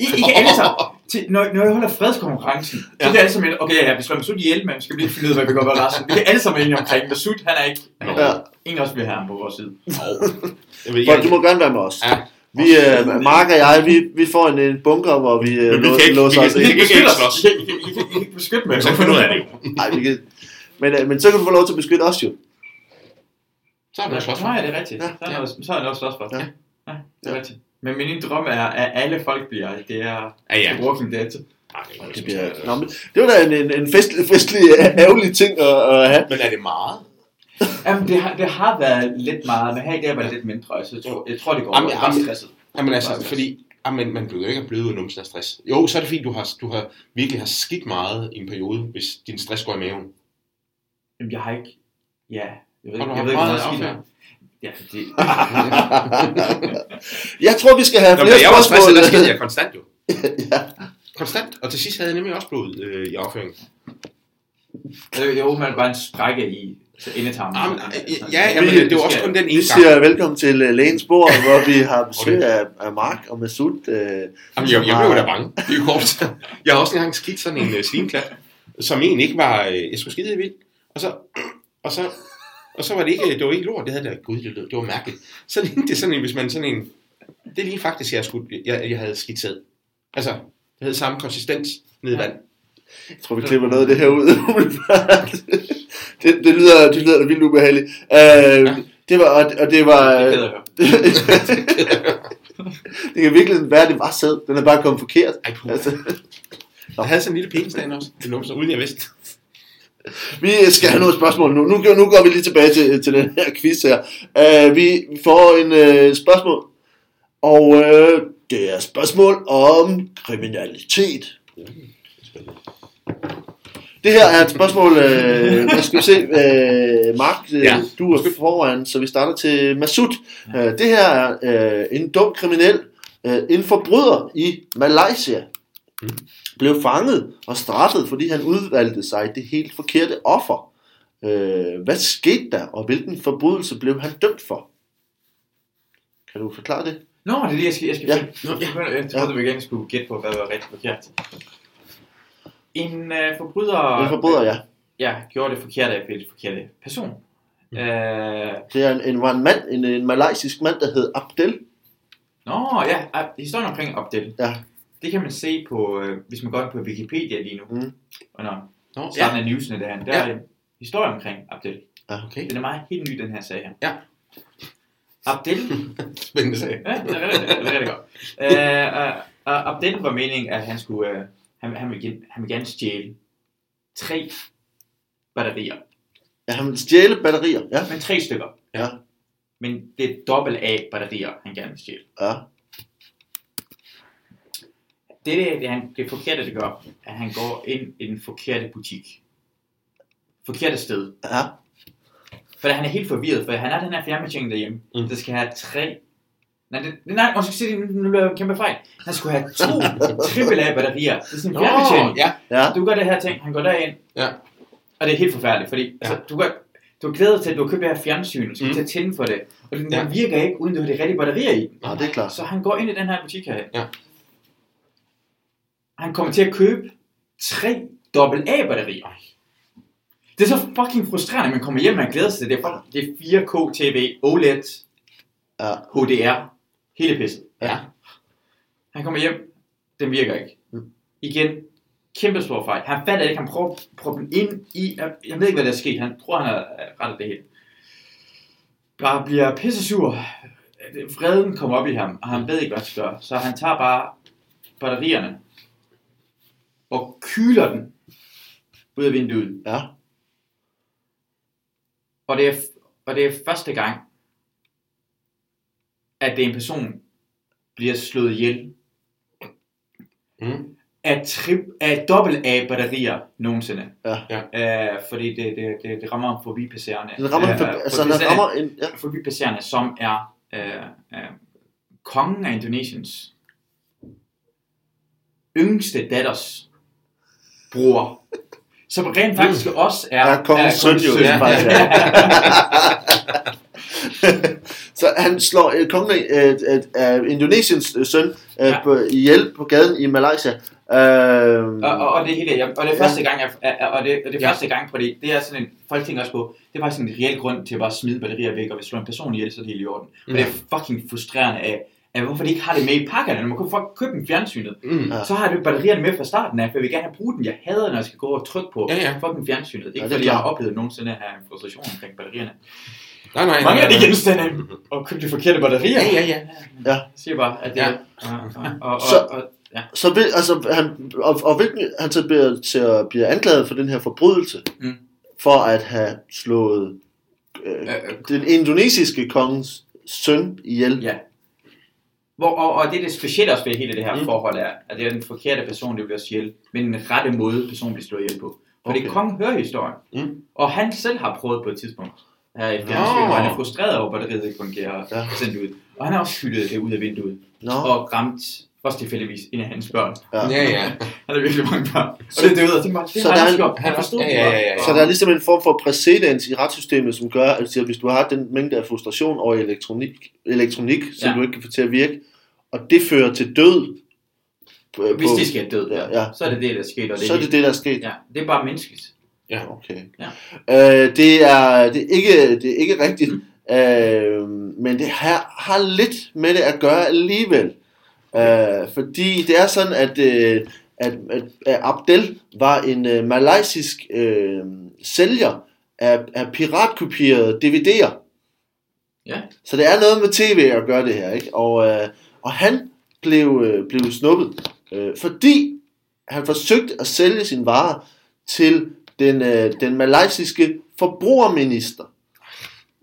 [SPEAKER 3] I, ikke alle sammen. Til, når, når jeg holder fredskonkurrencen, så
[SPEAKER 2] Ja.
[SPEAKER 3] er det alle sammen, okay, ja, vi slår Masud ihjel, men vi skal lige finde ud af, hvad vi gør med resten. Vi er alle sammen enige omkring, Masud, han er ikke, han er
[SPEAKER 1] Ja.
[SPEAKER 3] ingen også vil have ham på vores side.
[SPEAKER 2] Jeg ved,
[SPEAKER 1] Folk, du må gerne være med os.
[SPEAKER 2] Ja,
[SPEAKER 1] Vi, øh, Mark og jeg, vi, vi får en, en bunker, hvor vi, øh,
[SPEAKER 2] Men vi kan ikke-
[SPEAKER 1] låser
[SPEAKER 2] vi
[SPEAKER 1] os
[SPEAKER 2] kan-
[SPEAKER 1] ind.
[SPEAKER 2] vi kan ikke
[SPEAKER 3] beskytte os. I kan- kan- kan- kan ikke beskytte mig.
[SPEAKER 2] så finder ud af det.
[SPEAKER 1] Nej, vi kan, men, øh, men så kan du få lov til at beskytte os jo.
[SPEAKER 2] Så er slås for.
[SPEAKER 3] Nej, det er rigtigt.
[SPEAKER 1] Ja.
[SPEAKER 3] Så er noget, så er noget slås for.
[SPEAKER 1] Ja.
[SPEAKER 3] Ja. det er rigtigt. Men min drøm er, at alle folk bliver, det er
[SPEAKER 2] Ja, ja.
[SPEAKER 3] Walking Dead.
[SPEAKER 2] Det er
[SPEAKER 1] Det,
[SPEAKER 2] det
[SPEAKER 1] bliver, nå, men det var da en, en, en festlig, festlig øh, ærgerlig ting at, at have.
[SPEAKER 2] Men er det meget?
[SPEAKER 3] Jamen, det har, det har været lidt meget, men her i dag var det lidt mindre. Så jeg tror, jeg tror det går
[SPEAKER 2] Jamen,
[SPEAKER 3] over. Er
[SPEAKER 2] jamen,
[SPEAKER 3] stresset.
[SPEAKER 2] Jamen altså,
[SPEAKER 3] Bare stress.
[SPEAKER 2] fordi jamen, man bliver jo ikke bløde ud af stress. Jo, så er det fordi, du har, du har virkelig har skidt meget i en periode, hvis din stress går i maven.
[SPEAKER 3] Jamen, jeg har ikke... Ja, jeg ved
[SPEAKER 2] Og du
[SPEAKER 3] ikke, jeg ved ikke,
[SPEAKER 2] meget.
[SPEAKER 3] Ja, det...
[SPEAKER 1] Jeg tror, vi skal have
[SPEAKER 2] Nå,
[SPEAKER 1] flere
[SPEAKER 2] men jeg var
[SPEAKER 1] spørgsmål.
[SPEAKER 2] stresset, der skede jeg konstant jo.
[SPEAKER 1] ja.
[SPEAKER 2] Konstant. Og til sidst havde jeg nemlig også blod øh, i afføringen.
[SPEAKER 3] Jeg, jeg håber, man bare en sprække i så endetarmen.
[SPEAKER 2] Jamen, øh, ja, jamen, det var også kun den
[SPEAKER 1] Vi
[SPEAKER 2] ene gang.
[SPEAKER 1] siger velkommen til uh, lægens bord, hvor vi har besøg af, af Mark og Masud. Uh,
[SPEAKER 2] Jamen, jeg, jeg blev da bange. Det er jo kort. Jeg har også engang skidt sådan en uh, slimklat, som egentlig ikke var... Uh, jeg skulle skide i vildt. Og så, og så, og så var det ikke, det var ikke lort, det havde der, gud, det, lød, det var mærkeligt. Så lignede det sådan en, hvis man sådan en, det lige faktisk, jeg, skulle, jeg, jeg havde skidt sæd. Altså, det havde samme konsistens ned i vand.
[SPEAKER 1] Jeg tror, vi klipper noget af det her ud. det, det, lyder, det lyder vildt ubehageligt. Uh, det var, og, og det var...
[SPEAKER 3] Det er jeg
[SPEAKER 1] det kan virkelig være, at det var sæd. Den er bare kommet forkert.
[SPEAKER 2] Ej, puh.
[SPEAKER 1] Altså,
[SPEAKER 2] Jeg havde sådan en lille penis derinde også. Det numser, uden jeg vidste.
[SPEAKER 1] vi skal have nogle spørgsmål nu. Nu, går- nu går vi lige tilbage til, til den her quiz her. Uh, vi får en uh, spørgsmål. Og uh, det er spørgsmål om kriminalitet. Det her er et spørgsmål, øh, hvad skal vi se, øh, Mark, øh,
[SPEAKER 2] Ja.
[SPEAKER 1] du er foran, så vi starter til Masud. Øh, det her er øh, en dum kriminel, øh, en forbryder i Malaysia,
[SPEAKER 2] Mm.
[SPEAKER 1] blev fanget og straffet, fordi han udvalgte sig det helt forkerte offer. Øh, hvad skete der, og hvilken forbrydelse blev han dømt for? Kan du forklare det?
[SPEAKER 3] Nå, det er det, jeg skal, jeg skal
[SPEAKER 1] Ja.
[SPEAKER 3] finde. Nå, ja. Jeg troede, vi igen skulle gætte på, hvad der var rigtigt forkert. En øh, forbryder...
[SPEAKER 1] En forbryder, ja.
[SPEAKER 3] Ja, gjorde det forkerte ved det forkerte person.
[SPEAKER 2] Mm.
[SPEAKER 3] Øh,
[SPEAKER 1] Det er en, en, var en mand, en, en malaysisk mand, der hed Abdel.
[SPEAKER 3] Nå, ja, historien omkring Abdel.
[SPEAKER 1] Ja.
[SPEAKER 3] Det kan man se på, øh, hvis man går ind på Wikipedia lige nu.
[SPEAKER 1] Mm.
[SPEAKER 3] Og når
[SPEAKER 2] Nå,
[SPEAKER 3] starten af newsene der, der
[SPEAKER 2] Ja.
[SPEAKER 3] er en historie omkring Abdel.
[SPEAKER 2] okay.
[SPEAKER 3] Den er meget helt ny, den her sag her.
[SPEAKER 2] Ja.
[SPEAKER 3] Abdel,
[SPEAKER 2] Spændende sag.
[SPEAKER 3] ja, det er rigtig, det er rigtig godt. Øh, uh, uh, Abdel var meningen, at han skulle, uh, han, han, gen- han ville gerne stjæle tre batterier.
[SPEAKER 1] Ja, han ville stjæle batterier. Ja.
[SPEAKER 3] Men tre stykker.
[SPEAKER 1] Ja.
[SPEAKER 3] Men det er dobbelt af batterier, han gerne vil stjæle.
[SPEAKER 1] Ja.
[SPEAKER 3] Det, det, det, han, det forkerte, det gør, at han går ind i den forkerte butik. Forkerte sted.
[SPEAKER 1] Ja.
[SPEAKER 3] For han er helt forvirret, for han har den her fjernbetjening derhjemme,
[SPEAKER 2] Mm.
[SPEAKER 3] mm. der skal have tre... Nej, det, nej, måske sige det, nu bliver jeg kæmpe fejl. Han skulle have to triple A batterier. Det er sådan en fjernbetjening.
[SPEAKER 2] ja.
[SPEAKER 1] Ja.
[SPEAKER 3] Du gør det her ting, han går derind.
[SPEAKER 2] Ja.
[SPEAKER 3] Og det er helt forfærdeligt, fordi
[SPEAKER 2] Ja.
[SPEAKER 3] ja. altså, du, gør, du er glædet til, at du har købt det her fjernsyn, og skal
[SPEAKER 2] Mm.
[SPEAKER 3] til at tænde for det. Og den,
[SPEAKER 2] Ja.
[SPEAKER 3] den virker ikke, uden du har de rigtige batterier i.
[SPEAKER 1] Ja, det er klart.
[SPEAKER 3] Så han går ind i den her butik her.
[SPEAKER 2] Ja.
[SPEAKER 3] Han kommer til at købe tre dobbelt A-batterier. Det er så fucking frustrerende, at man kommer hjem, og man glæder sig til det. Er Det er 4K TV, OLED,
[SPEAKER 1] Ja.
[SPEAKER 3] HDR, hele pisset.
[SPEAKER 2] Ja.
[SPEAKER 3] Han kommer hjem. Den virker ikke.
[SPEAKER 1] Mm.
[SPEAKER 3] Igen. Kæmpe stor fejl. Han fatter ikke. Han prøver at proppe den ind i... Jeg, ved ikke, hvad der er sket. Han tror, han har rettet det hele. Bare bliver pisse sur. Vreden kommer op i ham, og han ved ikke, hvad han skal gøre. Så han tager bare batterierne og kyler den ud af vinduet.
[SPEAKER 1] Ja.
[SPEAKER 3] Og det er, og det er første gang, at det er en person bliver slået ihjel
[SPEAKER 2] Mm.
[SPEAKER 3] af, trip, af dobbelt A batterier nogensinde.
[SPEAKER 1] Ja.
[SPEAKER 2] Ja.
[SPEAKER 3] Uh, fordi det, det, det, det rammer forbipasserende.
[SPEAKER 1] Den rammer,
[SPEAKER 3] Øh,
[SPEAKER 1] for, altså, den
[SPEAKER 3] forbipasserende-
[SPEAKER 1] rammer en, ja.
[SPEAKER 3] forbipasserende, som er uh, uh, kongen af Indonesiens yngste datters bror. Som rent faktisk også er,
[SPEAKER 1] Er kongens søn jo,
[SPEAKER 3] søn.
[SPEAKER 1] ja, han slår øh, kongen af, øh, af Indonesiens øh, søn øh,
[SPEAKER 3] Ja.
[SPEAKER 1] på, ihjel på gaden i Malaysia. Øh,
[SPEAKER 3] Og, og, og det hele, ja, og det er
[SPEAKER 1] Ja.
[SPEAKER 3] første gang, jeg, og det, og det er
[SPEAKER 2] Ja.
[SPEAKER 3] første gang på det, det er sådan en, folk tænker også på, det er faktisk en reel grund til at bare smide batterier væk, og hvis du slår en person ihjel, så er det helt i orden. Mm. Og det er fucking frustrerende af, af, hvorfor de ikke har det med i pakkerne, når man få købe en fjernsynet.
[SPEAKER 2] Mm.
[SPEAKER 3] Så har du batterierne med fra starten af, for jeg vil gerne have brugt den. Jeg hader, når jeg skal gå og trykke på
[SPEAKER 2] Ja, ja.
[SPEAKER 3] fucking fjernsynet. Ikke
[SPEAKER 1] Ja, er
[SPEAKER 3] fordi jeg har oplevet nogensinde at have en frustration omkring batterierne.
[SPEAKER 2] Nej, nej,
[SPEAKER 3] Mange af de genstande og købe de forkerte batterier.
[SPEAKER 2] Ja, ja, ja.
[SPEAKER 1] Ja.
[SPEAKER 3] Jeg siger bare, at det
[SPEAKER 2] Ja.
[SPEAKER 3] er... Og, og, og,
[SPEAKER 1] Så-
[SPEAKER 3] og, ja.
[SPEAKER 1] Så vil, altså, han, og, og hvilken, han så bliver, til at blive anklaget for den her forbrydelse,
[SPEAKER 3] Mm.
[SPEAKER 1] for at have slået øh, den indonesiske kongens søn ihjel.
[SPEAKER 3] Ja. Hvor, og, og det er det specielle også ved hele det her
[SPEAKER 1] Mm.
[SPEAKER 3] forhold er, at det er den forkerte person, der bliver slået ihjel, men den rette måde, personen bliver slået ihjel på. Fordi
[SPEAKER 1] Okay.
[SPEAKER 3] okay. kongen hører historien,
[SPEAKER 2] Mm.
[SPEAKER 3] og han selv har prøvet på et tidspunkt her i
[SPEAKER 2] Nå.
[SPEAKER 3] fjernsynet, hvor han er frustreret over, at batteriet ikke fungerer
[SPEAKER 1] Ja.
[SPEAKER 3] ja. sendt ud. Og han har også hyldet det ud af vinduet,
[SPEAKER 1] Nå,
[SPEAKER 3] og ramt også tilfældigvis en af hans børn.
[SPEAKER 1] ja.
[SPEAKER 2] Ja, ja.
[SPEAKER 3] Han har virkelig mange børn. Og
[SPEAKER 1] Så-
[SPEAKER 3] det døde, og det, var, det
[SPEAKER 1] så der er
[SPEAKER 3] han forstod
[SPEAKER 2] Ja,
[SPEAKER 3] det
[SPEAKER 2] ja, ja, ja.
[SPEAKER 1] Så der er ligesom en form for præcedens i retssystemet, som gør, at hvis du har den mængde af frustration over elektronik, elektronik som
[SPEAKER 3] Ja.
[SPEAKER 1] du ikke kan få til at virke, og det fører til død, på,
[SPEAKER 3] Hvis
[SPEAKER 1] på-
[SPEAKER 3] de skal død,
[SPEAKER 1] Ja,
[SPEAKER 3] ja, så er det det, der sker. Og det,
[SPEAKER 1] så er det det, der er sket.
[SPEAKER 3] Ja, det er bare menneskeligt.
[SPEAKER 2] Ja.
[SPEAKER 1] Okay.
[SPEAKER 3] Ja.
[SPEAKER 1] Øh, det, er, det, er ikke, det er ikke rigtigt, øh, men det har, har lidt med det at gøre alligevel. Øh, fordi det er sådan, at, øh, at, at, at Abdel var en øh, malaysisk øh, sælger af, af piratkopierede DVD'er.
[SPEAKER 3] Ja.
[SPEAKER 1] Så det er noget med tv at gøre det her, ikke? Og, øh, og han blev, øh, blev snuppet, øh, fordi han forsøgte at sælge sin varer til den, øh, den malaysiske forbrugerminister.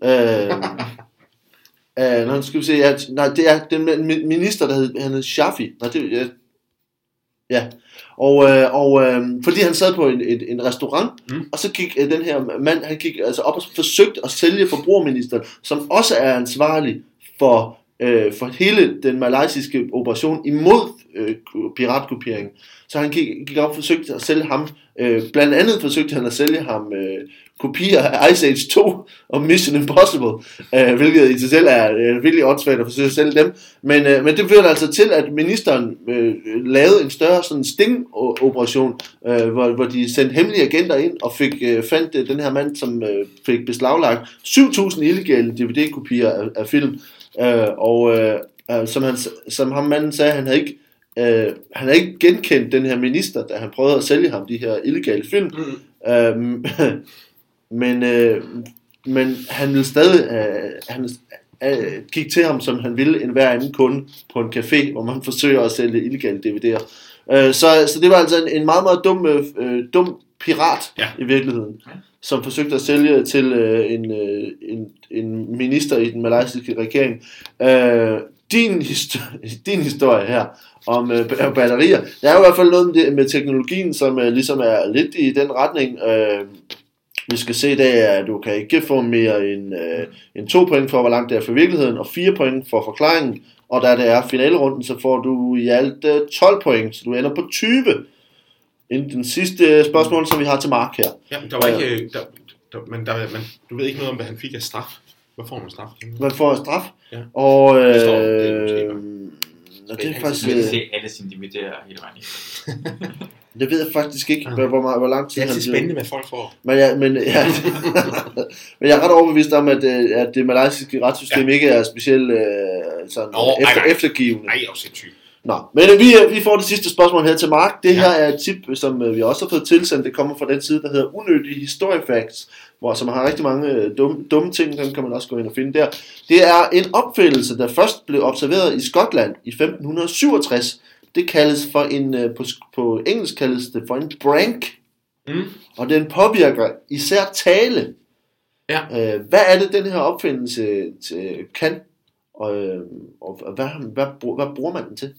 [SPEAKER 1] Øh, øh, nå, skal vi se, ja, nej, det er den mi- minister, der hed, han hed Shafi. Nej, det, ja, ja. Og, øh, og øh, fordi han sad på en, en, en restaurant,
[SPEAKER 2] mm.
[SPEAKER 1] og så gik øh, den her mand, han gik altså op og forsøgte at sælge forbrugerministeren, som også er ansvarlig for, øh, for hele den malaysiske operation imod øh, piratkopiering. Så han gik, gik op og forsøgte at sælge ham, øh, blandt andet forsøgte han at sælge ham øh, kopier af Ice Age 2 og Mission Impossible, øh, hvilket i sig selv er øh, virkelig åndssvagt at forsøge at sælge dem. Men, øh, men det førte altså til, at ministeren øh, lavede en større sådan sting-operation, øh, hvor, hvor de sendte hemmelige agenter ind og fik øh, fandt øh, den her mand, som øh, fik beslaglagt 7.000 illegale DVD-kopier af, af film. Øh, og øh, øh, som, han, som ham manden sagde, han havde ikke øh, han havde ikke genkendt den her minister, da han prøvede at sælge ham de her illegale film.
[SPEAKER 2] Mm.
[SPEAKER 1] Øhm, men, øh, men han ville stadig, øh, han øh, gik til ham, som han ville en hver anden kunde på en café, hvor man forsøger at sælge illegale DVD'er. Øh, så, så det var altså en, en meget, meget dum, øh, dum pirat
[SPEAKER 2] Ja.
[SPEAKER 1] i virkeligheden,
[SPEAKER 3] Ja.
[SPEAKER 1] som forsøgte at sælge til øh, en, øh, en, en minister i den malaysiske regering. Øh, din, historie, din historie her om øh, batterier, der er jo i hvert fald noget med, med teknologien, som øh, ligesom er lidt i den retning. Øh, vi skal se, det er, at du kan ikke få mere end, øh, end to point for, hvor langt det er for virkeligheden, og fire point for forklaringen. Og da det er finalerunden, så får du i alt øh, 12 point, så du ender på 20. Inden den sidste spørgsmål, som vi har til Mark her.
[SPEAKER 2] Ja, der var ikke... øh, Der, der, men der, man, du ved ikke noget om, hvad han fik af straf. Hvad får man straf?
[SPEAKER 1] Man får straf.
[SPEAKER 2] Ja.
[SPEAKER 1] Og øh, faktisk,
[SPEAKER 3] Jeg vil
[SPEAKER 1] øh,
[SPEAKER 3] se alle sine dividerer hele vejen. igennem.
[SPEAKER 1] det ved jeg faktisk ikke, hvor, hvor, meget- hvor lang
[SPEAKER 2] Det
[SPEAKER 1] tid
[SPEAKER 2] er
[SPEAKER 1] han
[SPEAKER 2] altid spændende, hvad folk får.
[SPEAKER 1] Men, ja, men, ja, men jeg er ret overbevist om, at, øh, at det malaysiske retssystem ja. ikke er specielt øh, sådan
[SPEAKER 2] Nå,
[SPEAKER 1] efter,
[SPEAKER 2] nej.
[SPEAKER 1] eftergivende.
[SPEAKER 2] Nej, jeg er sindssygt.
[SPEAKER 1] Nå, men øh, vi, vi får det sidste spørgsmål her til Mark. Det
[SPEAKER 2] Ja.
[SPEAKER 1] her er et tip, som vi også har fået tilsendt. Det kommer fra den side, der hedder Unødige Historiefacts, hvor som har rigtig mange øh, dumme, dumme ting. Dem kan man også gå ind og finde der. Det er en opfindelse, der først blev observeret i Skotland i 1567. Det kaldes for en, øh, på, på engelsk kaldes det for en brank,
[SPEAKER 2] Mm.
[SPEAKER 1] og den påvirker især tale.
[SPEAKER 2] Ja.
[SPEAKER 1] Øh, hvad er det, den her opfindelse til, kan? Og, øh, og hvad, hvad, hvad, bruger man den til?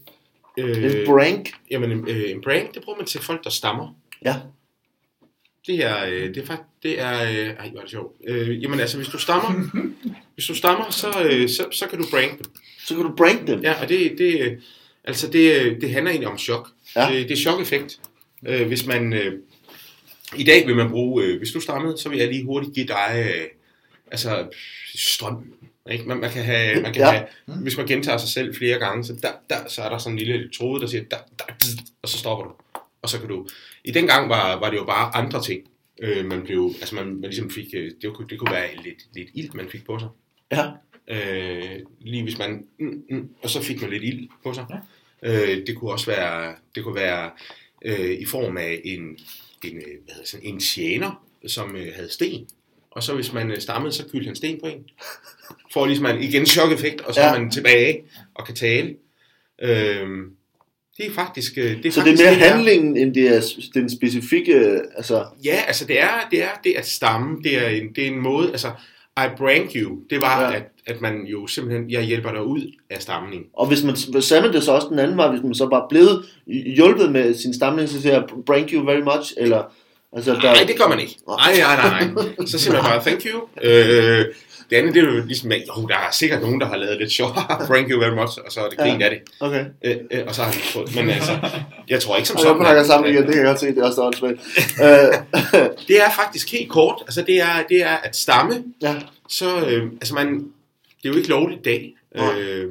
[SPEAKER 2] Øh,
[SPEAKER 1] En brank?
[SPEAKER 2] jamen, en, øh, en prank, det bruger man til folk, der stammer.
[SPEAKER 1] Ja.
[SPEAKER 2] Det er, øh, det er faktisk, det er, øh, ej, hvor er det sjovt. Øh, jamen altså, hvis du stammer, hvis du stammer, så, øh, så, så kan du prank dem.
[SPEAKER 1] Så kan du brank dem.
[SPEAKER 2] Ja, og det, det, øh, altså det, øh, det handler egentlig om chok.
[SPEAKER 1] Ja.
[SPEAKER 2] Det, det er chok-effekt. Øh, hvis man, øh, i dag vil man bruge, øh, hvis du stammede, så vil jeg lige hurtigt give dig, øh, altså, strøm. Ikke? Man, man kan have, man kan
[SPEAKER 1] Ja.
[SPEAKER 2] ja. have, hvis man gentager sig selv flere gange, så, der, der, så er der sådan en lille elektrode, der siger, der, der, og så stopper du. Og så kan du, i den gang var, var det jo bare andre ting. Øh, man blev, altså man, man ligesom fik, øh, det, kunne, det kunne være lidt, lidt ild, man fik på sig.
[SPEAKER 1] Ja.
[SPEAKER 2] Øh, lige hvis man, mm, mm, og så fik man lidt ild på sig. Ja. Øh, det kunne også være, det kunne være øh, i form af en, en, øh, hvad hedder sådan, en tjener, som øh, havde sten. Og så hvis man øh, stammede, så kyldte han sten på en. Får ligesom man igen chok-effekt, og så
[SPEAKER 1] ja.
[SPEAKER 2] er man tilbage og kan tale. Øh, det er faktisk... øh, Det er
[SPEAKER 1] Så det
[SPEAKER 2] faktisk
[SPEAKER 1] er mere
[SPEAKER 2] der-
[SPEAKER 1] handlingen, end det er den specifikke, øh, altså...
[SPEAKER 2] Ja, altså det er det, er det at stamme. Det er en, det er en måde, altså I prank you, det var,
[SPEAKER 1] Ja.
[SPEAKER 2] at, at man jo simpelthen, jeg hjælper dig ud af stamning.
[SPEAKER 1] Og hvis man sagde man det så også den anden vej, hvis man så bare blevet hjulpet med sin stamning, så siger jeg, thank you very much, eller... Altså, der,
[SPEAKER 2] Nej, det gør man ikke. Nej, nej, nej. Så siger man bare, thank you. Øh, det andet, det er jo ligesom, at jo, der er sikkert nogen, der har lavet lidt sjov. thank you very much, og så er det grin
[SPEAKER 1] Ja.
[SPEAKER 2] af det.
[SPEAKER 1] Okay.
[SPEAKER 2] Øh, øh, og så har han fået, men altså, jeg tror ikke som
[SPEAKER 1] jeg
[SPEAKER 2] sådan. at-
[SPEAKER 1] sammen igen, det kan jeg godt se, det er også åndssvagt.
[SPEAKER 2] Det er faktisk helt kort. Altså, det er, det er at stamme,
[SPEAKER 1] ja,
[SPEAKER 2] så, øh, altså man, det er jo ikke lovligt i dag.
[SPEAKER 1] Nej.
[SPEAKER 2] Øh,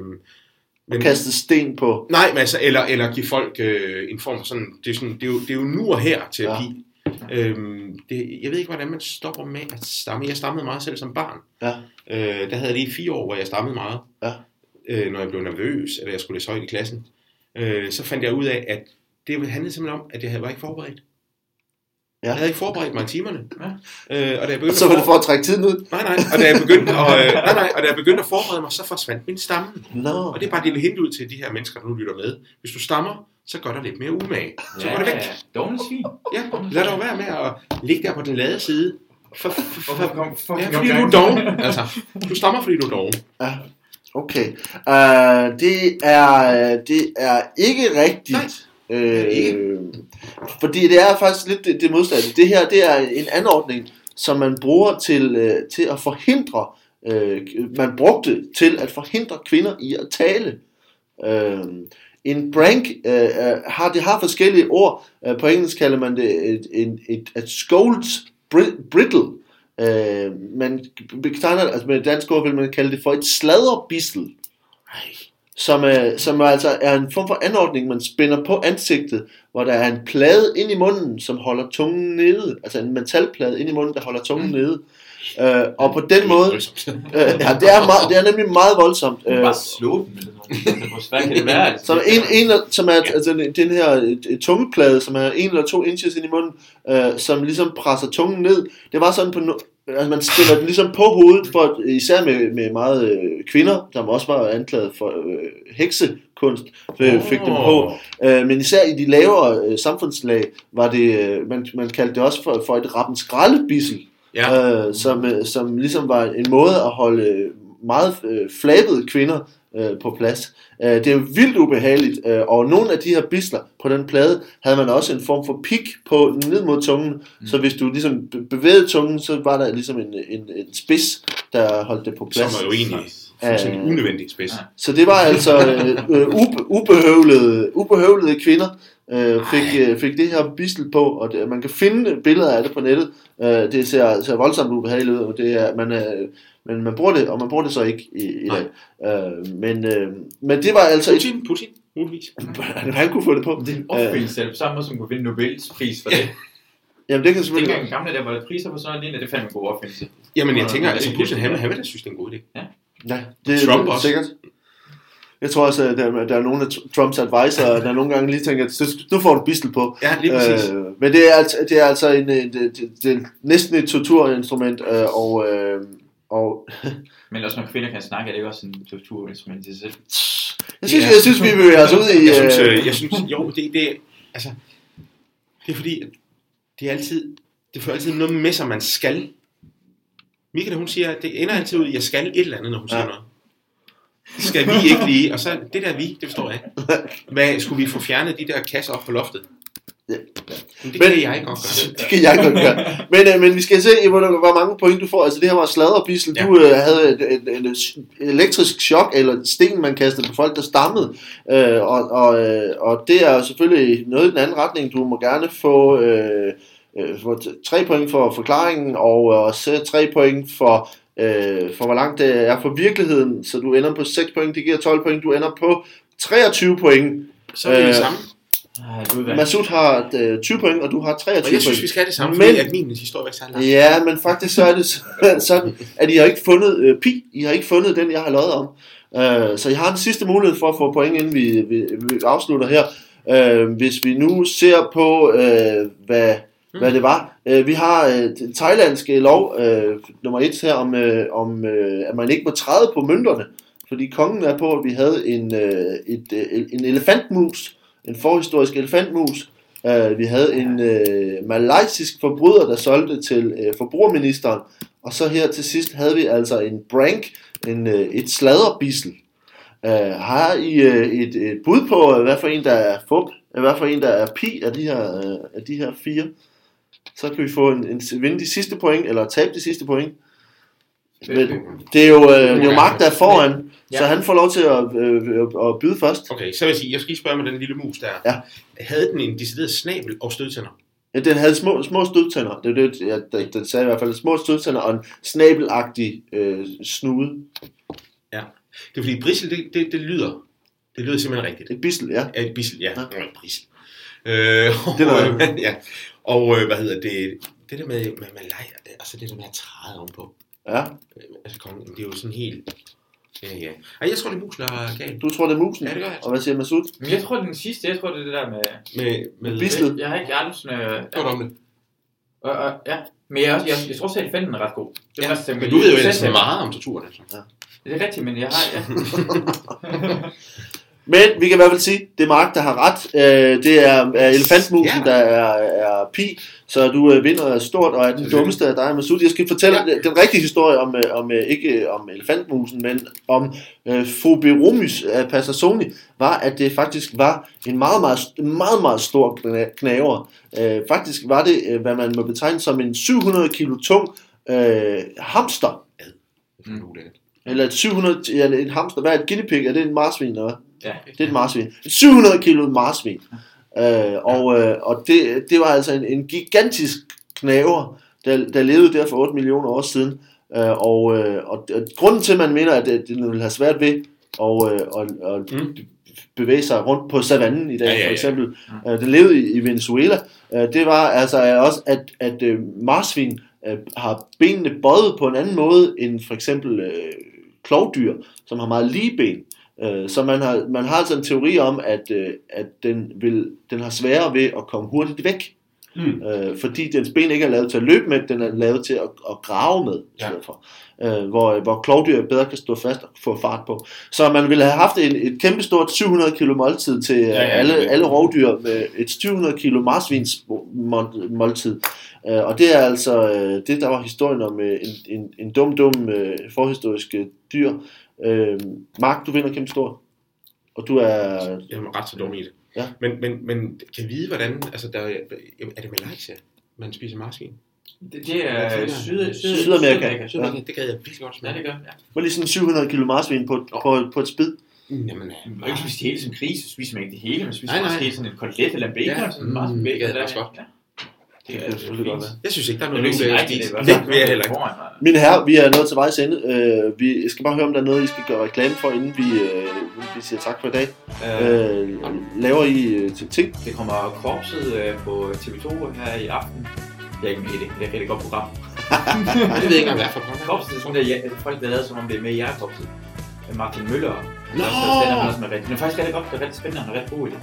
[SPEAKER 1] og kaste sten på.
[SPEAKER 2] Nej, men altså, eller, eller give folk øh, en form for sådan, det er, sådan, det er, jo, det er jo nu og her terapi. Ja. Øhm, det, jeg ved ikke, hvordan man stopper med at stamme. Jeg stammede meget selv som barn.
[SPEAKER 1] Ja.
[SPEAKER 2] Øh, der havde jeg lige fire år, hvor jeg stammede meget.
[SPEAKER 1] Ja.
[SPEAKER 2] Øh, når jeg blev nervøs, eller jeg skulle læse højt i klassen. Øh, så fandt jeg ud af, at det handlede simpelthen om, at jeg var ikke forberedt.
[SPEAKER 1] Ja.
[SPEAKER 2] Jeg havde ikke forberedt mig i timerne.
[SPEAKER 3] Ja.
[SPEAKER 2] Øh, og da jeg
[SPEAKER 1] Og
[SPEAKER 2] begyndte
[SPEAKER 1] så var det
[SPEAKER 2] for-
[SPEAKER 1] at trække tiden ud.
[SPEAKER 2] Nej, nej, og da jeg begyndte at, øh, nej, nej, og da jeg begyndte at forberede mig, så forsvandt min stamme.
[SPEAKER 1] Nå.
[SPEAKER 2] Og det er bare et lille hint ud til de her mennesker, der nu lytter med. Hvis du stammer, så gør der lidt mere umage. Så går det væk.
[SPEAKER 3] Dogne svin.
[SPEAKER 2] Ja, lad dig være med at ligge der på den lade side. For, for, for,
[SPEAKER 3] Hvorfor
[SPEAKER 2] for,
[SPEAKER 3] for,
[SPEAKER 2] ja, fordi du er doven. Altså, du stammer, fordi du er doven.
[SPEAKER 1] Ja, okay. Uh, det, er, det er ikke rigtigt.
[SPEAKER 2] Nej.
[SPEAKER 1] Øh,
[SPEAKER 2] Ikke.
[SPEAKER 1] fordi det er faktisk lidt det, det modsatte. Det her det er en anordning, som man bruger til, øh, til at forhindre, øh, man brugte til at forhindre kvinder i at tale. Øh, en prank øh, øh, har, det har forskellige ord. Øh, på engelsk kalder man det et, et, et, et scolds bri- brittle. Øh, man betegner, altså med dansk ord vil man kalde det for et sladderbissel som, er, som altså er en form for anordning, man spænder på ansigtet, hvor der er en plade ind i munden, som holder tungen nede. Altså en metalplade ind i munden, der holder tungen
[SPEAKER 2] Mm.
[SPEAKER 1] nede. Øh, og på den måde, øh, ja, det er, meget, det er nemlig meget voldsomt. Øh,
[SPEAKER 3] bare slå den. eller sådan. Hvor svært kan det være? Altså,
[SPEAKER 1] som en, en, som er altså, den her tungeplade, som er en eller to inches ind i munden, øh, som ligesom presser tungen ned. Det var sådan på no, altså man spiller den ligesom på hovedet, for, især med, med meget øh, kvinder, som også var anklaget for øh, heksekunst, øh, fik dem på. Øh, men især i de lavere øh, samfundslag var det, øh, man, man kaldte det også for, for et rappen skraldebissel,
[SPEAKER 2] Ja,
[SPEAKER 1] øh, som, øh, som ligesom var en måde at holde øh, meget øh, flabede kvinder øh, på plads. Øh, det er jo vildt ubehageligt, øh, og nogle af de her bisler på den plade havde man også en form for pik på ned mod tungen, mm. så hvis du ligesom be- bevægede tungen, så var der ligesom en, en, en spids, der holdt det på
[SPEAKER 2] som
[SPEAKER 1] plads.
[SPEAKER 2] var jo egentlig fuldstændig unødvendigt spids.
[SPEAKER 3] Ja.
[SPEAKER 1] Så det var altså øh, øh, ube, ubehøvlede, ubehøvlede kvinder, øh, fik, øh, fik det her bistel på, og det, man kan finde billeder af det på nettet. Øh, det ser, ser voldsomt ubehageligt ud, og det er, man, øh, men man bruger det, og man bruger det så ikke i, i dag. Øh, men, øh, men det var altså... Et,
[SPEAKER 2] Putin, Putin, muligvis.
[SPEAKER 1] han kunne få det på.
[SPEAKER 3] Det er en opfindelse, på samme som kunne vinde Nobels pris for det.
[SPEAKER 1] Jamen det kan
[SPEAKER 3] Det
[SPEAKER 1] selvfølgelig...
[SPEAKER 3] engang gamle der var der priser på sådan noget lignende, det fandt en god opfindelse.
[SPEAKER 2] Jamen, jeg
[SPEAKER 3] Ja,
[SPEAKER 2] tænker,
[SPEAKER 3] det er
[SPEAKER 2] altså Putin,
[SPEAKER 3] det.
[SPEAKER 2] han, han vil da synes, det er en god idé.
[SPEAKER 1] Ja, det
[SPEAKER 2] Trump
[SPEAKER 1] er
[SPEAKER 2] også.
[SPEAKER 1] sikkert. Jeg tror også, at der, der er nogle af Trumps advisorer, der nogle gange lige tænker, at nu får du bistel på.
[SPEAKER 2] Ja, lige præcis.
[SPEAKER 1] Øh, men det er, altså- det er altså en, det, det, det er næsten et torturinstrument, øh, og, øh, og
[SPEAKER 3] Men også når kvinder kan snakke, er det ikke også en torturinstrument i sig selv?
[SPEAKER 1] jeg synes,
[SPEAKER 2] Ja.
[SPEAKER 1] jeg synes, vi bevæger os ud i...
[SPEAKER 2] Jeg synes,
[SPEAKER 1] øh,
[SPEAKER 2] øh, jeg synes jo, det, det, altså, det er fordi, at det er altid, det får altid noget med sig, man skal. Michael, hun siger, at det ender altid ud i, at jeg skal et eller andet, når hun siger
[SPEAKER 1] Ja.
[SPEAKER 2] noget. Skal vi ikke lige, og så det der vi, det forstår jeg ikke. Hvad, skulle vi få fjernet de der kasser op på loftet?
[SPEAKER 1] Ja.
[SPEAKER 2] Men det
[SPEAKER 1] Men-
[SPEAKER 2] kan jeg godt gøre.
[SPEAKER 1] Det kan jeg godt gøre. Men, øh, men vi skal se, hvor, hvor mange point du får. Altså det her var sladderbissel.
[SPEAKER 2] Ja.
[SPEAKER 1] Du øh, havde et, et, et, et elektrisk chok, eller en sten, man kastede på folk, der stammede. Øh, og, og, øh, og det er selvfølgelig noget i den anden retning. Du må gerne få, øh, øh, tre point for forklaringen, og øh, også tre point for, øh, for hvor langt det er fra virkeligheden. Så du ender på 6 point, det giver 12 point. Du ender på 23 point.
[SPEAKER 2] Så er det det
[SPEAKER 1] Øh,
[SPEAKER 2] samme.
[SPEAKER 3] Gud, hvad?
[SPEAKER 1] Masud har øh, 20 point, og du har 23
[SPEAKER 2] Og
[SPEAKER 1] point.
[SPEAKER 2] jeg synes, vi skal have det samme,
[SPEAKER 1] Men-
[SPEAKER 2] fordi at min historie var ikke lang.
[SPEAKER 1] Ja, men faktisk så er det så- sådan, at I har ikke fundet øh, pi. I har ikke fundet den, jeg har løjet om. Øh, så jeg har den sidste mulighed for at få point, inden vi, vi, vi afslutter her. Øh, hvis vi nu ser på, øh, hvad, hvad det var. Øh, vi har øh, den thailandske lov, øh, nummer et her, om, øh, om øh, at man ikke må træde på mønterne. Fordi kongen er på, at vi havde en, øh, et, øh, en elefantmus, en forhistorisk elefantmus, Uh, vi havde en uh, malaysisk forbryder, der solgte til uh, forbrugerministeren. Og så her til sidst havde vi altså en brank, en, uh, et sladderbissel. Uh, har I uh, et, et bud på, hvad for en der er fup, hvad for en der er pi af de her, uh, af de her fire? Så kan vi få en, en, vinde de sidste point, eller tabe de sidste point. Men det er jo, uh, det er jo Mark, der er foran,
[SPEAKER 3] Ja.
[SPEAKER 1] så han får lov til at, uh, at byde først.
[SPEAKER 2] Okay, så vil jeg sige, jeg skal lige spørge med den lille mus der.
[SPEAKER 1] Ja.
[SPEAKER 2] Havde den en decideret snabel og stødtænder?
[SPEAKER 1] Ja, den havde små, små stødtænder. Det er det, ja, den- den sagde i hvert fald. Små stødtænder og en snabelagtig øh, snude.
[SPEAKER 2] Det er fordi brissel, det, det, det lyder. Det lyder simpelthen rigtigt.
[SPEAKER 1] Et bissel, ja.
[SPEAKER 2] Ja, et bissel, ja.
[SPEAKER 1] Ja.
[SPEAKER 2] ja. Brissel. Øh, og,
[SPEAKER 1] Det er der.
[SPEAKER 2] ja. Og øh, hvad hedder det? Det der med, med, med lejer, det, altså det der med at træde ovenpå.
[SPEAKER 1] ja.
[SPEAKER 2] Øh, Altså kongen, det er jo sådan helt... Ja, ja. Ej, jeg tror, det er musen, der er galt.
[SPEAKER 1] Du tror, det er musen?
[SPEAKER 2] Ja, det gør jeg.
[SPEAKER 1] Og hvad siger Masud?
[SPEAKER 3] Men jeg tror, det er den sidste. Jeg tror, det er det der med...
[SPEAKER 2] Med, med
[SPEAKER 1] Bissel.
[SPEAKER 3] Jeg har ikke aldrig sådan... Øh,
[SPEAKER 2] Godt om det.
[SPEAKER 3] og, og, ja. Men jeg, jeg, jeg, jeg tror selv, at elefanten er ret god. Det er
[SPEAKER 2] Ja,
[SPEAKER 3] først,
[SPEAKER 2] men du ved jo ellers meget om torturen, altså.
[SPEAKER 3] Det er rigtigt, men jeg har... Ja.
[SPEAKER 1] Men vi kan i hvert fald sige, det er Mark, der har ret. Øh, det er, er elefantmusen,
[SPEAKER 2] Ja.
[SPEAKER 1] der er, er pi. Så du øh, vinder stort og er den dummeste af dig, Masud. Jeg skal fortælle
[SPEAKER 2] Ja.
[SPEAKER 1] den rigtige historie om, øh, om øh, ikke om elefantmusen, men om øh, Foberomys af Passassoni, var, at det faktisk var en meget, meget, en meget, meget stor kna- knaver. Øh, faktisk var det, hvad man må betegne som en 700 kilo tung øh, hamster.
[SPEAKER 3] Mm.
[SPEAKER 1] Eller et 700, ja, et hamster. Hvad er et guinea pig? Er det en marsvin, eller hvad?
[SPEAKER 3] Ja.
[SPEAKER 1] Det er et marsvin. Et 700 kilo marsvin. Øh, og øh, og det, det var altså en, en gigantisk knaver, der, der levede der for 8 millioner år siden. Øh, og, øh, og, og grunden til, at man mener, at det, det vil have svært ved at øh, og, og
[SPEAKER 2] Mm.
[SPEAKER 1] bevæge sig rundt på savannen i dag,
[SPEAKER 2] Ja, ja, ja.
[SPEAKER 1] for eksempel. Øh, det levede i, i Venezuela. Øh, det var altså også, at, at øh, marsvin øh, har benene bøjet på en anden måde end for eksempel øh, klovdyr, som har meget lige ben. Øh, så man har, man har altså en teori om, at, øh, at den, vil, den har sværere ved at komme hurtigt væk.
[SPEAKER 2] Mm.
[SPEAKER 1] Øh, fordi dens ben ikke er lavet til at løbe med, den er lavet til at, at grave med. i
[SPEAKER 2] Ja.
[SPEAKER 1] For. Øh, hvor, hvor klovdyr bedre kan stå fast og få fart på. Så man ville have haft et, et kæmpestort 700 kilo måltid til ja,
[SPEAKER 2] ja,
[SPEAKER 1] ja, alle,
[SPEAKER 2] det-
[SPEAKER 1] alle rovdyr med et 700 kilo marsvins må- måltid. Øh, og det er altså øh, det, der var historien om øh, en, en, en dum, dum øh, forhistorisk øh, dyr. Øh, Mark, du vinder kæmpe stor. Og du er...
[SPEAKER 2] Jeg er ret så dum i det.
[SPEAKER 1] Ja.
[SPEAKER 2] Men, men, men kan vi vide, hvordan... Altså, der, er det Malaysia, man spiser marsvin?
[SPEAKER 3] Det, det er syd, syd,
[SPEAKER 1] Sydamerika.
[SPEAKER 3] Sydamerika.
[SPEAKER 2] Ja. Det gad jeg virkelig godt
[SPEAKER 3] Ja,
[SPEAKER 2] smage.
[SPEAKER 3] det gør. Ja.
[SPEAKER 1] Var lige sådan 700 kilo marsvin på, på, på et spid.
[SPEAKER 2] Mm, Jamen,
[SPEAKER 3] Man må ikke spise det hele som gris, så spiser man ikke det hele, man spiser
[SPEAKER 2] Nej,
[SPEAKER 3] nej, også helt sådan en kotelet eller en bacon,
[SPEAKER 2] Ja.
[SPEAKER 3] ja. sådan meget
[SPEAKER 2] Mm, det gad jeg også godt.
[SPEAKER 3] Ja.
[SPEAKER 1] Det kan selvfølgelig godt være.
[SPEAKER 2] jeg synes ikke, der er
[SPEAKER 3] Det er
[SPEAKER 2] noget, er
[SPEAKER 3] rigtigt, det er
[SPEAKER 2] Det vil jeg heller ikke.
[SPEAKER 1] Mine herrer, vi er nået til vejs ende. Øh, vi jeg skal bare høre, om der er noget, I skal gøre reklame for, inden vi, øh, vi siger tak for i dag.
[SPEAKER 3] Øh,
[SPEAKER 1] Øh, laver I øh, til ting?
[SPEAKER 3] det kommer korpset øh, på TV2 her i aften. Jeg er ikke med i det. Det er et rigtig godt program.
[SPEAKER 2] Jeg ved ikke engang, hvad for program.
[SPEAKER 3] Korpset, det er sådan der ja, folk, der er lavet, som om det er med i jeres korpset. Martin Møller.
[SPEAKER 2] Nå!
[SPEAKER 3] Den er er faktisk rigtig godt, det er rigtig spændende, og en rigtig god idé.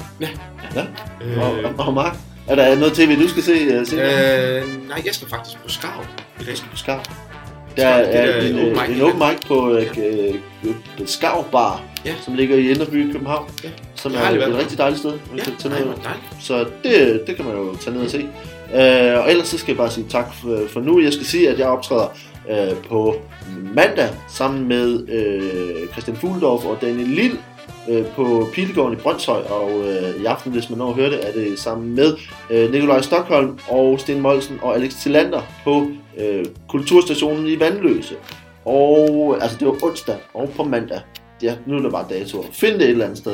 [SPEAKER 2] Øh,
[SPEAKER 1] Og, og, og Mark, er der noget tv, du skal se? Uh, se
[SPEAKER 2] øh, nej, jeg skal faktisk på Skarv i dag.
[SPEAKER 1] Skarv. Der er
[SPEAKER 2] er
[SPEAKER 1] en,
[SPEAKER 2] open
[SPEAKER 1] øh,
[SPEAKER 2] mic
[SPEAKER 1] en open mic på øh, øh, Skarv Bar,
[SPEAKER 2] Ja.
[SPEAKER 1] som ligger i Indreby i København,
[SPEAKER 2] Ja.
[SPEAKER 1] som er et rigtig dejligt sted. Man
[SPEAKER 2] Ja,
[SPEAKER 1] kan tage
[SPEAKER 2] nej,
[SPEAKER 1] ned. Så det, det kan man jo tage ned og se. Øh, og ellers så skal jeg bare sige tak for, for nu. Jeg skal sige, at jeg optræder øh, på mandag sammen med øh, Christian Fugledorf og Daniel Lille øh, på Pilegården i Brøndshøj, og øh, i aften, hvis man når at høre det, er det sammen med øh, Nikolaj Stockholm og Sten Molsen og Alex Tillander på øh, Kulturstationen i Vandløse. Og altså det var onsdag og på mandag. Ja, nu er der bare datoer. Find det et eller andet sted.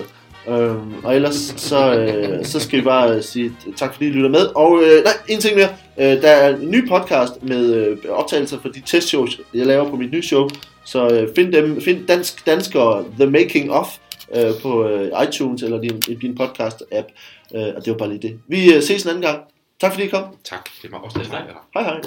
[SPEAKER 1] Øhm, og ellers så, øh, så skal vi bare øh, sige tak fordi I lytter med. Og øh, nej, en ting mere. Øh, der er en ny podcast med øh, optagelser for de testshows, jeg laver på mit nye show. Så øh, find dem, find dansk, danskere The Making Of øh, på øh, iTunes eller din, din podcast app. Øh, og det var bare lige det. Vi øh, ses en anden gang. Tak fordi I kom.
[SPEAKER 2] Tak, det var også lidt dejligt.
[SPEAKER 1] Hej hej.